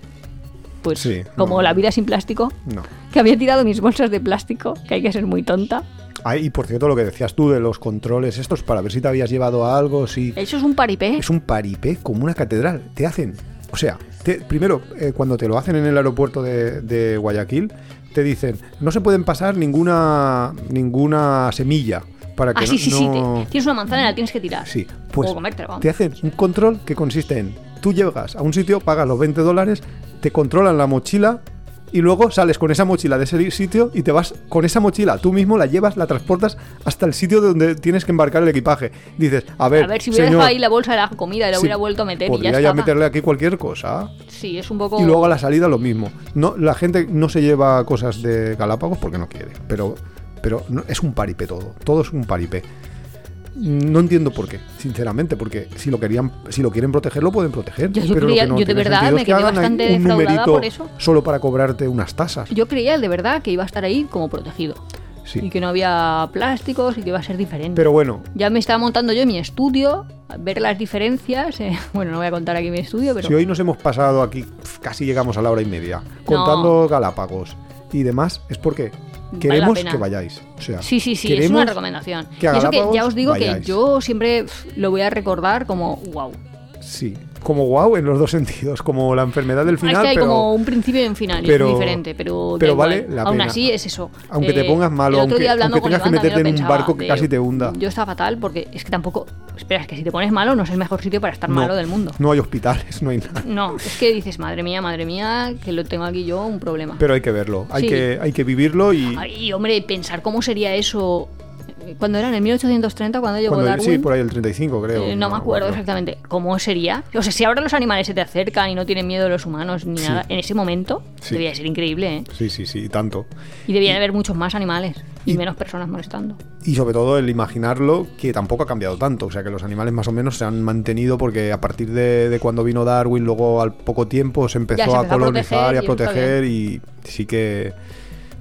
pues, Sí, como no. la vida sin plástico, No. que había tirado mis bolsas de plástico, que hay que ser muy tonta. Ah, y por cierto, lo que decías tú de los controles estos, para ver si te habías llevado a algo, si... Eso es un paripé. Es un paripé como una catedral. Te hacen, o sea, te- primero, eh, cuando te lo hacen en el aeropuerto de, de Guayaquil, te dicen, no se pueden pasar ninguna, ninguna semilla para que Ah, no... sí, sí, sí. te- tienes una manzana y la tienes que tirar. Sí, pues o comértela, vamos. te hacen un control que consiste en, tú llegas a un sitio, pagas los 20 dólares, te controlan la mochila y luego sales con esa mochila de ese sitio y te vas con esa mochila, tú mismo la llevas, la transportas hasta el sitio donde tienes que embarcar el equipaje. Dices, a ver, A ver, si hubiera señor, dejado ahí la bolsa de la comida y la sí, hubiera vuelto a meter y ya podría ya meterle aquí cualquier cosa. Sí, es un poco... Y luego a la salida lo mismo. No, la gente no se lleva cosas de Galápagos porque no quiere, pero, pero no- es un paripé todo. Todo es un paripé. No entiendo por qué, sinceramente, porque si lo querían, si lo quieren proteger, lo pueden proteger. Yo- yo pero creía- lo que no yo de verdad me que quedé ahí bastante un defraudada numerito por eso. Solo para cobrarte unas tasas. Yo creía de verdad que iba a estar ahí como protegido. Sí. Y que no había plásticos y que iba a ser diferente. Pero bueno, Ya me estaba montando yo mi estudio, a ver las diferencias. eh, Bueno, no voy a contar aquí mi estudio, pero... si hoy nos hemos pasado aquí, casi llegamos a la hora y media, contando Galápagos y demás, es porque la queremos pena. que vayáis. O sea, Sí, sí, sí, es una recomendación. que y eso que ya os digo vayáis. que yo siempre lo voy a recordar como wow. Sí, como wow en los dos sentidos, como la enfermedad del final, es que hay pero como un principio y un final, y pero- es diferente, pero, pero igual. vale Aún así es eso. Aunque te Eh, pongas malo, aunque- aunque tengas que meterte en un barco que casi te hunda. Yo estaba fatal porque es que tampoco. Espera, es que si te pones malo no es el mejor sitio para estar no, malo del mundo. No hay hospitales, no hay nada. No, es que dices, madre mía, madre mía, que lo tengo aquí yo, un problema. Pero hay que verlo, hay, Sí. que, hay que vivirlo y Ay, hombre, pensar cómo sería eso. Cuando era en el 1830, cuando llegó cuando, Darwin. sí, por ahí el 35 creo. Eh, no me acuerdo exactamente cómo sería. O sea, si ahora los animales se te acercan y no tienen miedo de los humanos ni Sí. nada, en ese momento Sí. debía ser increíble, ¿eh? Sí, sí, sí, tanto. Y debía haber muchos más animales y, y- menos personas molestando. Y sobre todo el imaginarlo que tampoco ha cambiado tanto. O sea, que los animales más o menos se han mantenido porque a partir de, de cuando vino Darwin, luego al poco tiempo se empezó, se a empezó a colonizar y a proteger y sí que,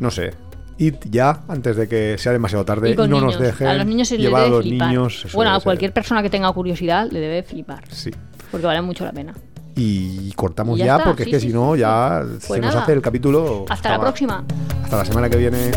no sé. Id ya antes de que sea demasiado tarde Y no niños. nos dejen a los niños se llevar a los flipar. niños. bueno, a ser- cualquier persona que tenga curiosidad le debe flipar. Sí. Porque vale mucho la pena. Y cortamos Y ya ya, está, porque sí, es que sí, si no sí. ya Pues se nos hace el capítulo. Hasta la próxima. Hasta la semana que viene.